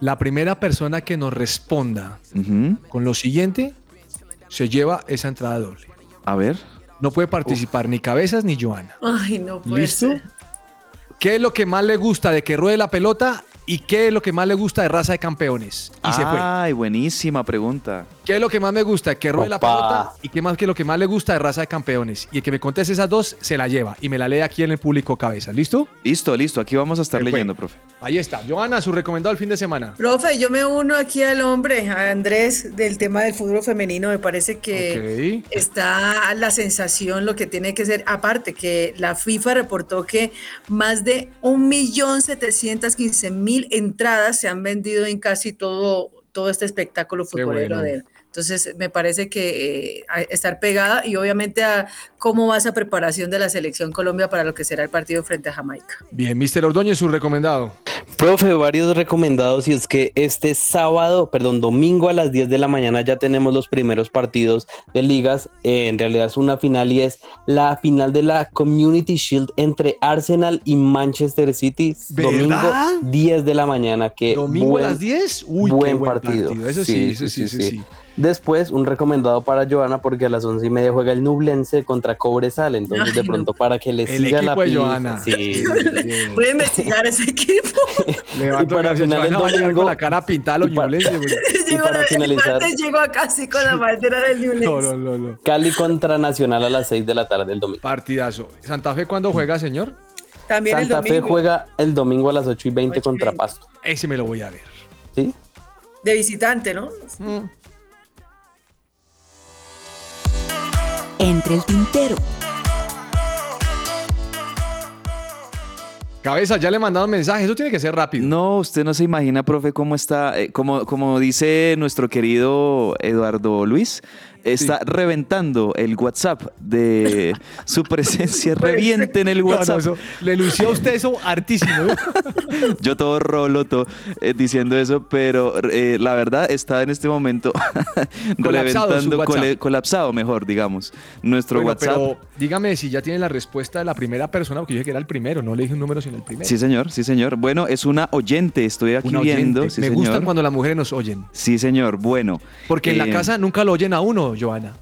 Speaker 3: La primera persona que nos responda con lo siguiente se lleva esa entrada doble.
Speaker 6: A ver.
Speaker 3: No puede participar ni Cabezas ni Joana.
Speaker 4: Ay, no puede
Speaker 3: ¿Listo?
Speaker 4: ser.
Speaker 3: ¿Qué es lo que más le gusta de que ruede la pelota y qué es lo que más le gusta de raza de campeones? Y se fue.
Speaker 6: Ay, buenísima pregunta.
Speaker 3: ¿Qué es lo que más me gusta? Que ruede la pelota y qué más que lo que más le gusta de raza de campeones. Y el que me conteste esas dos se la lleva y me la lee aquí en el público cabeza. ¿Listo?
Speaker 6: Listo, listo. Aquí vamos a estar leyendo, profe.
Speaker 3: Ahí está. Joana, su recomendado el fin de semana.
Speaker 4: Profe, yo me uno aquí al hombre, a Andrés, del tema del fútbol femenino. Me parece que está la sensación, lo que tiene que ser. Aparte, que la FIFA reportó que más de 1.715.000 entradas se han vendido en casi todo, todo este espectáculo futbolero
Speaker 3: bueno.
Speaker 4: de él. Entonces, me parece que eh, estar pegada y obviamente a cómo va esa preparación de la selección Colombia para lo que será el partido frente a Jamaica.
Speaker 3: Bien, Mr. Ordóñez, su recomendado.
Speaker 8: Profe, varios recomendados y es que este sábado, perdón, domingo a las 10 de la mañana ya tenemos los primeros partidos de ligas. Eh, en realidad es una final y es la final de la Community Shield entre Arsenal y Manchester City. Domingo
Speaker 3: ¿Verdad?
Speaker 8: 10 de la mañana. Que
Speaker 3: Domingo
Speaker 8: buen-
Speaker 3: a las 10. Uy, qué
Speaker 8: buen
Speaker 3: buen
Speaker 8: partido.
Speaker 3: Eso sí, eso sí, eso sí.
Speaker 8: Después, un recomendado para Joana porque a las once y media juega el Nublense contra Cobresal. Entonces, de pronto, para que le
Speaker 3: El
Speaker 8: siga la
Speaker 3: equipo de
Speaker 8: pista.
Speaker 3: Joana.
Speaker 8: Sí.
Speaker 4: Voy a investigar ese equipo.
Speaker 3: Le va a
Speaker 8: Y para final
Speaker 3: van
Speaker 8: el
Speaker 3: a
Speaker 8: domingo-
Speaker 3: con la cara pintada a los
Speaker 8: y para-
Speaker 4: el
Speaker 8: finalizar-
Speaker 4: llegó acá así con la bandera del Newlands.
Speaker 3: No, no, no, no.
Speaker 8: Cali contra Nacional a las 6 de la tarde del domingo.
Speaker 3: Partidazo. ¿Santa Fe cuándo juega, señor?
Speaker 4: También el
Speaker 8: Santa Fe
Speaker 4: domingo.
Speaker 8: juega el domingo a las 8 y 20
Speaker 4: Ocho y
Speaker 8: contra
Speaker 4: 20.
Speaker 8: Pasto.
Speaker 3: Ese me lo voy a ver.
Speaker 8: ¿Sí?
Speaker 4: De visitante, ¿no?
Speaker 11: Entre el tintero.
Speaker 3: Cabeza, ya le he mandado mensaje. Eso tiene que ser rápido.
Speaker 6: No, usted no se imagina, profe, cómo está, eh, como, como dice nuestro querido Eduardo Luis, está reventando el WhatsApp de su presencia, reviente en el
Speaker 3: No, no,
Speaker 6: WhatsApp.
Speaker 3: eso- le lució a usted eso hartísimo. ¿no?
Speaker 6: Yo todo rolo todo, eh, diciendo eso, pero eh, la verdad está en este momento reventando, colapsado, mejor, digamos, nuestro
Speaker 3: Bueno,
Speaker 6: WhatsApp.
Speaker 3: pero dígame si ya tiene la respuesta de la primera persona, porque yo dije que era el primero, no le dije un número sino el primero.
Speaker 6: Sí, señor, sí, señor. Bueno, es una oyente, estoy aquí viendo. sí,
Speaker 3: Me
Speaker 6: señor.
Speaker 3: gustan cuando las mujeres nos oyen.
Speaker 6: Sí, señor. Bueno.
Speaker 3: Porque en la
Speaker 6: eh,
Speaker 3: casa nunca lo oyen a uno, Joana.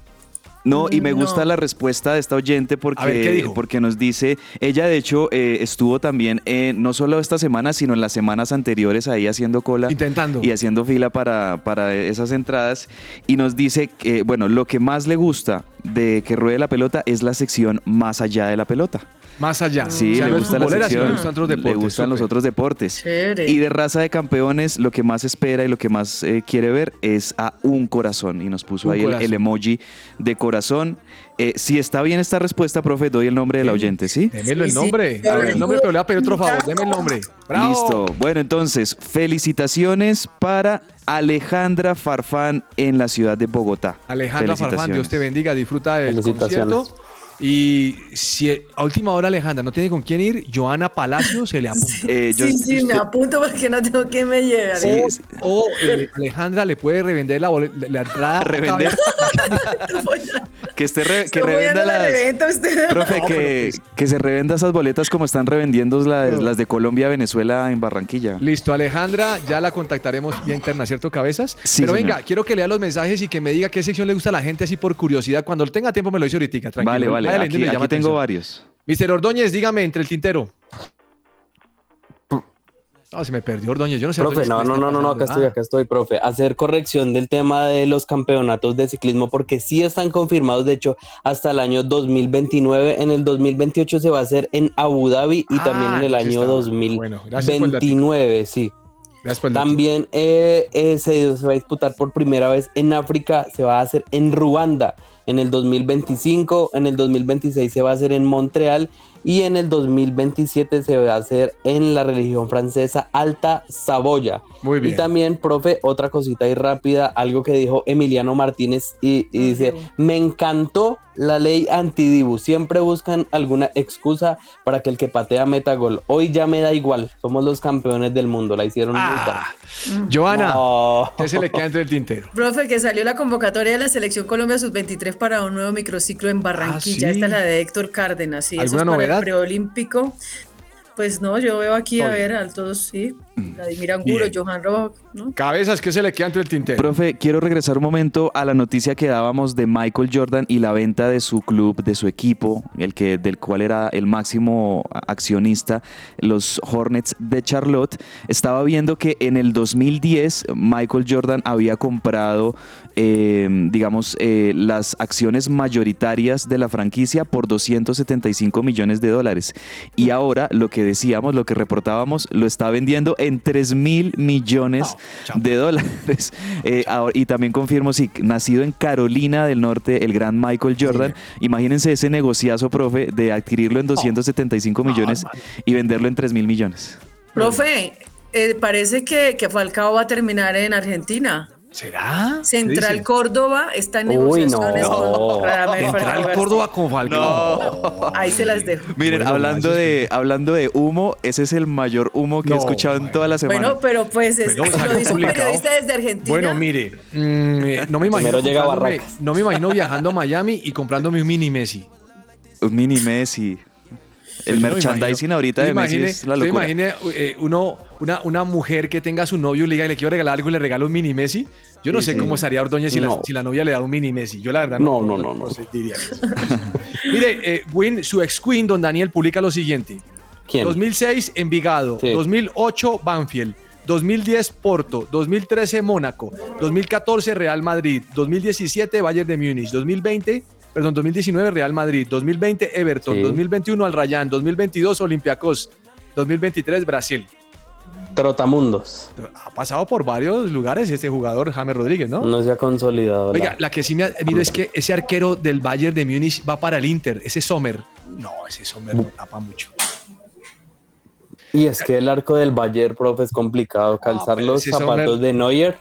Speaker 6: No, y me
Speaker 4: No.
Speaker 6: gusta la respuesta de esta oyente porque, porque nos dice, ella de hecho eh, estuvo también, eh, no solo esta semana, sino en las semanas anteriores ahí haciendo cola
Speaker 3: Intentando.
Speaker 6: y haciendo fila para, para esas entradas, y nos dice que, bueno, lo que más le gusta de que ruede la pelota es la sección más allá de la pelota.
Speaker 3: Más allá.
Speaker 6: Sí,
Speaker 3: O sea,
Speaker 6: le
Speaker 3: no
Speaker 6: gusta la sección,
Speaker 3: le gustan otros
Speaker 6: le
Speaker 3: deportes.
Speaker 6: gustan los otros deportes.
Speaker 4: Chévere.
Speaker 6: Y de raza de campeones, lo que más espera y lo que más eh, quiere ver es a un corazón. Y nos puso
Speaker 3: Un
Speaker 6: ahí el, emoji de corazón. Eh, si está bien esta respuesta, profe, doy el nombre del oyente, ¿sí?
Speaker 3: Démelo el
Speaker 4: Sí, sí.
Speaker 3: nombre. A ver, el nombre, pero le voy a pedir otro favor. Deme el nombre. ¡Bravo!
Speaker 6: Listo. Bueno, entonces, felicitaciones para Alejandra Farfán en la ciudad de Bogotá.
Speaker 3: Alejandra Farfán, Dios te bendiga, disfruta del concierto. Y si a última hora Alejandra no tiene con quién ir, Joana Palacio se le apunta.
Speaker 6: Eh, yo-
Speaker 4: sí, sí, me apunto porque no tengo quien me lleve.
Speaker 6: Sí,
Speaker 3: O,
Speaker 6: sí.
Speaker 3: o, eh, Alejandra le puede revender la, la entrada.
Speaker 6: Revender. que esté re- que revenda las. Profe,
Speaker 3: No,
Speaker 6: que,
Speaker 3: pero pues-
Speaker 6: que se revenda esas boletas como están revendiendo las, las de Colombia, Venezuela en Barranquilla.
Speaker 3: Listo, Alejandra, ya la contactaremos vía interna, ¿cierto, cabezas?
Speaker 6: Sí,
Speaker 3: Pero
Speaker 6: señor.
Speaker 3: venga, quiero que lea los mensajes y que me diga qué sección le gusta a la gente así por curiosidad. Cuando tenga tiempo me lo dice ahorita, tranquilo.
Speaker 6: Vale, vale.
Speaker 3: Me llama
Speaker 6: aquí tengo
Speaker 3: atención.
Speaker 6: varios.
Speaker 3: Mister Ordóñez, dígame, entre el tintero. No, se me perdió Ordóñez. Yo no sé.
Speaker 8: Profe, no,
Speaker 3: ¿qué
Speaker 8: no, no, no, no, acá estoy,
Speaker 3: Ah,
Speaker 8: acá estoy, profe. Hacer corrección del tema de los campeonatos de ciclismo porque sí están confirmados, de hecho, hasta el año 2029. En el 2028 se va a hacer en Abu Dhabi y
Speaker 3: Ah,
Speaker 8: también en el año
Speaker 3: está. Bueno, gracias por el dato.
Speaker 8: 2029, sí. También eh, eh, se, se va a disputar por primera vez en África, se va a hacer en Ruanda en el 2025, en el 2026 se va a hacer en Montreal y en el 2027 se va a hacer en la religión francesa Alta Saboya.
Speaker 3: Muy bien.
Speaker 8: Y también, profe, otra cosita ahí rápida, algo que dijo Emiliano Martínez y, y dice, me encantó la ley antidibu, siempre buscan alguna excusa para que el que patea meta gol. Hoy ya me da igual, somos los campeones del mundo, la hicieron
Speaker 3: Ah. Joana,
Speaker 8: No.
Speaker 3: ¿qué se le queda entre el tintero?
Speaker 4: Profe, que salió la convocatoria de la Selección Colombia Sub-23 para un nuevo microciclo en Barranquilla.
Speaker 3: Ah, ¿sí?
Speaker 4: Esta es la de Héctor Cárdenas. Sí, eso es
Speaker 3: ¿Alguna
Speaker 4: para
Speaker 3: novedad?
Speaker 4: el preolímpico. Pues no, yo veo aquí a ver a todos, sí. Vladimir Angulo,
Speaker 3: Bien.
Speaker 4: Johan Rojo, ¿no?
Speaker 3: Cabezas, ¿qué se le queda entre el tintero?
Speaker 6: Profe, quiero regresar un momento a la noticia que dábamos de Michael Jordan y la venta de su club, de su equipo, el que, del cual era el máximo accionista, los Hornets de Charlotte. Estaba viendo que en el 2010 Michael Jordan había comprado, eh, digamos, eh, las acciones mayoritarias de la franquicia por 275 millones de dólares. Y ahora lo que decíamos, lo que reportábamos, lo está vendiendo en 3 mil millones de dólares. Eh, ahora- y también confirmo, sí, nacido en Carolina del Norte, el gran Michael Jordan. Imagínense ese negociazo, profe, de adquirirlo en 275 millones y venderlo en 3 mil millones.
Speaker 4: Profe, eh, parece que, que Falcao va a terminar en Argentina.
Speaker 3: ¿Será? ¿Qué
Speaker 4: Central? Córdoba está en
Speaker 8: Uy,
Speaker 4: negociaciones
Speaker 8: no.
Speaker 4: con Radamel
Speaker 3: Central
Speaker 4: Falcao
Speaker 3: Córdoba con Falcao.
Speaker 4: Ahí se las dejo.
Speaker 6: Miren,
Speaker 3: Bueno,
Speaker 6: hablando, de, hablando de humo, ese es el mayor humo que he
Speaker 3: No,
Speaker 6: escuchado en toda la semana.
Speaker 4: Bueno, pero pues es,
Speaker 3: Pero
Speaker 4: lo dice un periodista desde Argentina.
Speaker 3: Bueno, mire, mm, no me imagino.
Speaker 8: Llega.
Speaker 3: No me imagino viajando a Miami y comprándome un mini Messi.
Speaker 6: Un mini Messi. El
Speaker 3: no me
Speaker 6: merchandising ahorita de Messi es la
Speaker 3: yo
Speaker 6: locura.
Speaker 3: imagine, eh, uno, una, una mujer que tenga a su novio y le diga, le quiero regalar algo y le regalo un mini Messi. Yo no
Speaker 8: Sí,
Speaker 3: sé
Speaker 8: sí.
Speaker 3: cómo estaría Ordóñez si, la,
Speaker 8: No.
Speaker 3: si la novia le da un mini Messi. Yo la verdad
Speaker 8: No, no, no, no.
Speaker 3: diría eso. Mire, eh, Win, su ex Queen, don Daniel, publica lo siguiente.
Speaker 8: ¿Quién?
Speaker 3: 2006 Envigado,
Speaker 8: Sí.
Speaker 3: 2008 Banfield, 2010 Porto, 2013 Mónaco, 2014 Real Madrid, 2017 Bayern de Múnich, 2020, perdón, 2019 Real Madrid, 2020 Everton,
Speaker 8: Sí.
Speaker 3: 2021 Al Rayán, 2022 Olympiacos, 2023 Brasil.
Speaker 8: Trotamundos.
Speaker 3: Ha pasado por varios lugares este jugador, James Rodríguez, ¿no?
Speaker 8: No se ha consolidado.
Speaker 3: Oiga,
Speaker 8: la-
Speaker 3: la que sí me admiro es que ese arquero del Bayern de Múnich va para el Inter, ese Sommer. No, ese Sommer no tapa mucho.
Speaker 8: Y es que el arco del Bayern, profe, es complicado. Calzar
Speaker 3: pero
Speaker 8: los
Speaker 3: Sommer-
Speaker 8: zapatos de Neuer.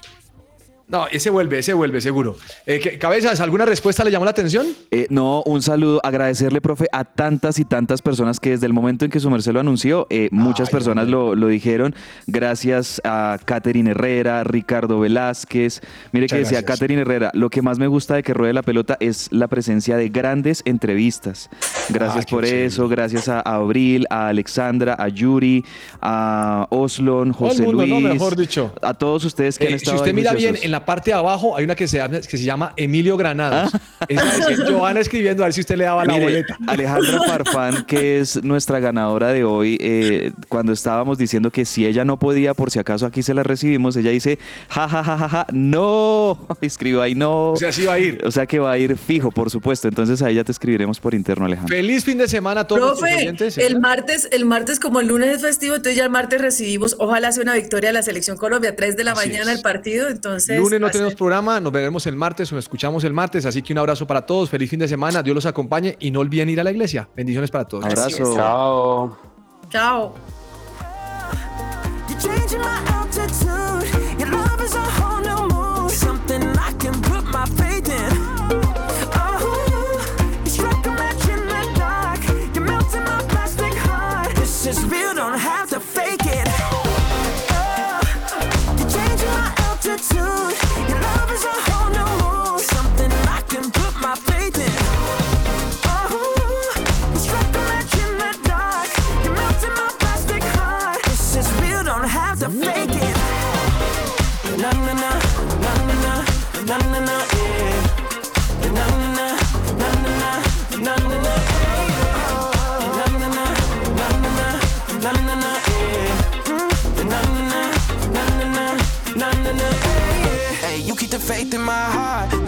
Speaker 3: No, ese vuelve, ese vuelve, seguro. Eh, ¿qué- Cabezas, ¿alguna respuesta le llamó la atención?
Speaker 6: Eh, no, un saludo, agradecerle, profe, a tantas y tantas personas que desde el momento en que su merced lo anunció, eh, muchas personas lo, lo dijeron. Gracias a Catherine Herrera, Ricardo Velázquez. Mire
Speaker 3: Muchas
Speaker 6: que decía
Speaker 3: gracias.
Speaker 6: Catherine Herrera, lo que más me gusta de que ruede la pelota es la presencia de grandes entrevistas. Gracias
Speaker 3: Ah,
Speaker 6: por
Speaker 3: chévere.
Speaker 6: eso, gracias a Abril, a Alexandra, a Yuri, a Oslon, José
Speaker 3: mundo, ¿no?
Speaker 6: Luis.
Speaker 3: Mejor dicho.
Speaker 6: A todos ustedes que han
Speaker 3: Eh, si
Speaker 6: estado
Speaker 3: usted mira bien, en la parte de abajo hay una que se llama, que se llama Emilio Granados. Que Johanna escribiendo a ver si usted le daba la
Speaker 6: Mire,
Speaker 3: boleta.
Speaker 6: Alejandra Farfán, que es nuestra ganadora de hoy, eh, cuando estábamos diciendo que si ella no podía, por si acaso aquí se la recibimos, ella dice, ja, ja, ja, ja, ja, no, escribió ahí no.
Speaker 3: O sea, sí va a ir.
Speaker 6: O sea que va a ir fijo, por supuesto. Entonces ahí ya te escribiremos por interno, Alejandra.
Speaker 3: Feliz fin de semana a todos
Speaker 2: Profe,
Speaker 3: oyentes.
Speaker 2: el martes, el martes como el lunes es festivo, entonces ya el martes recibimos, ojalá sea una victoria de la selección Colombia, 3 de la
Speaker 3: Así
Speaker 2: mañana
Speaker 3: es.
Speaker 2: el partido, entonces
Speaker 3: Lunes no tenemos programa, nos veremos el martes o nos escuchamos el martes, así que un abrazo para todos, feliz fin de semana, Dios los acompañe y no olviden ir a la iglesia. Bendiciones para todos.
Speaker 6: Abrazo.
Speaker 8: Chao.
Speaker 2: Chao.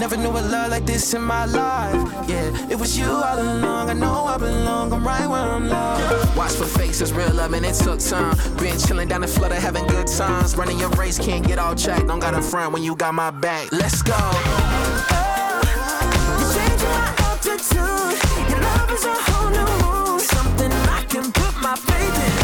Speaker 13: Never knew a love like this in my life. Yeah, it was you all along. I know I belong. I'm right where I'm loved. Watch for faces, real love, and it took time. Been chilling down the flood, having good times. Running your race, can't get all checked. Don't got a friend when you got my back. Let's go.
Speaker 14: You're changing my altitude. Your love is a whole new mood. Something I can put my faith in.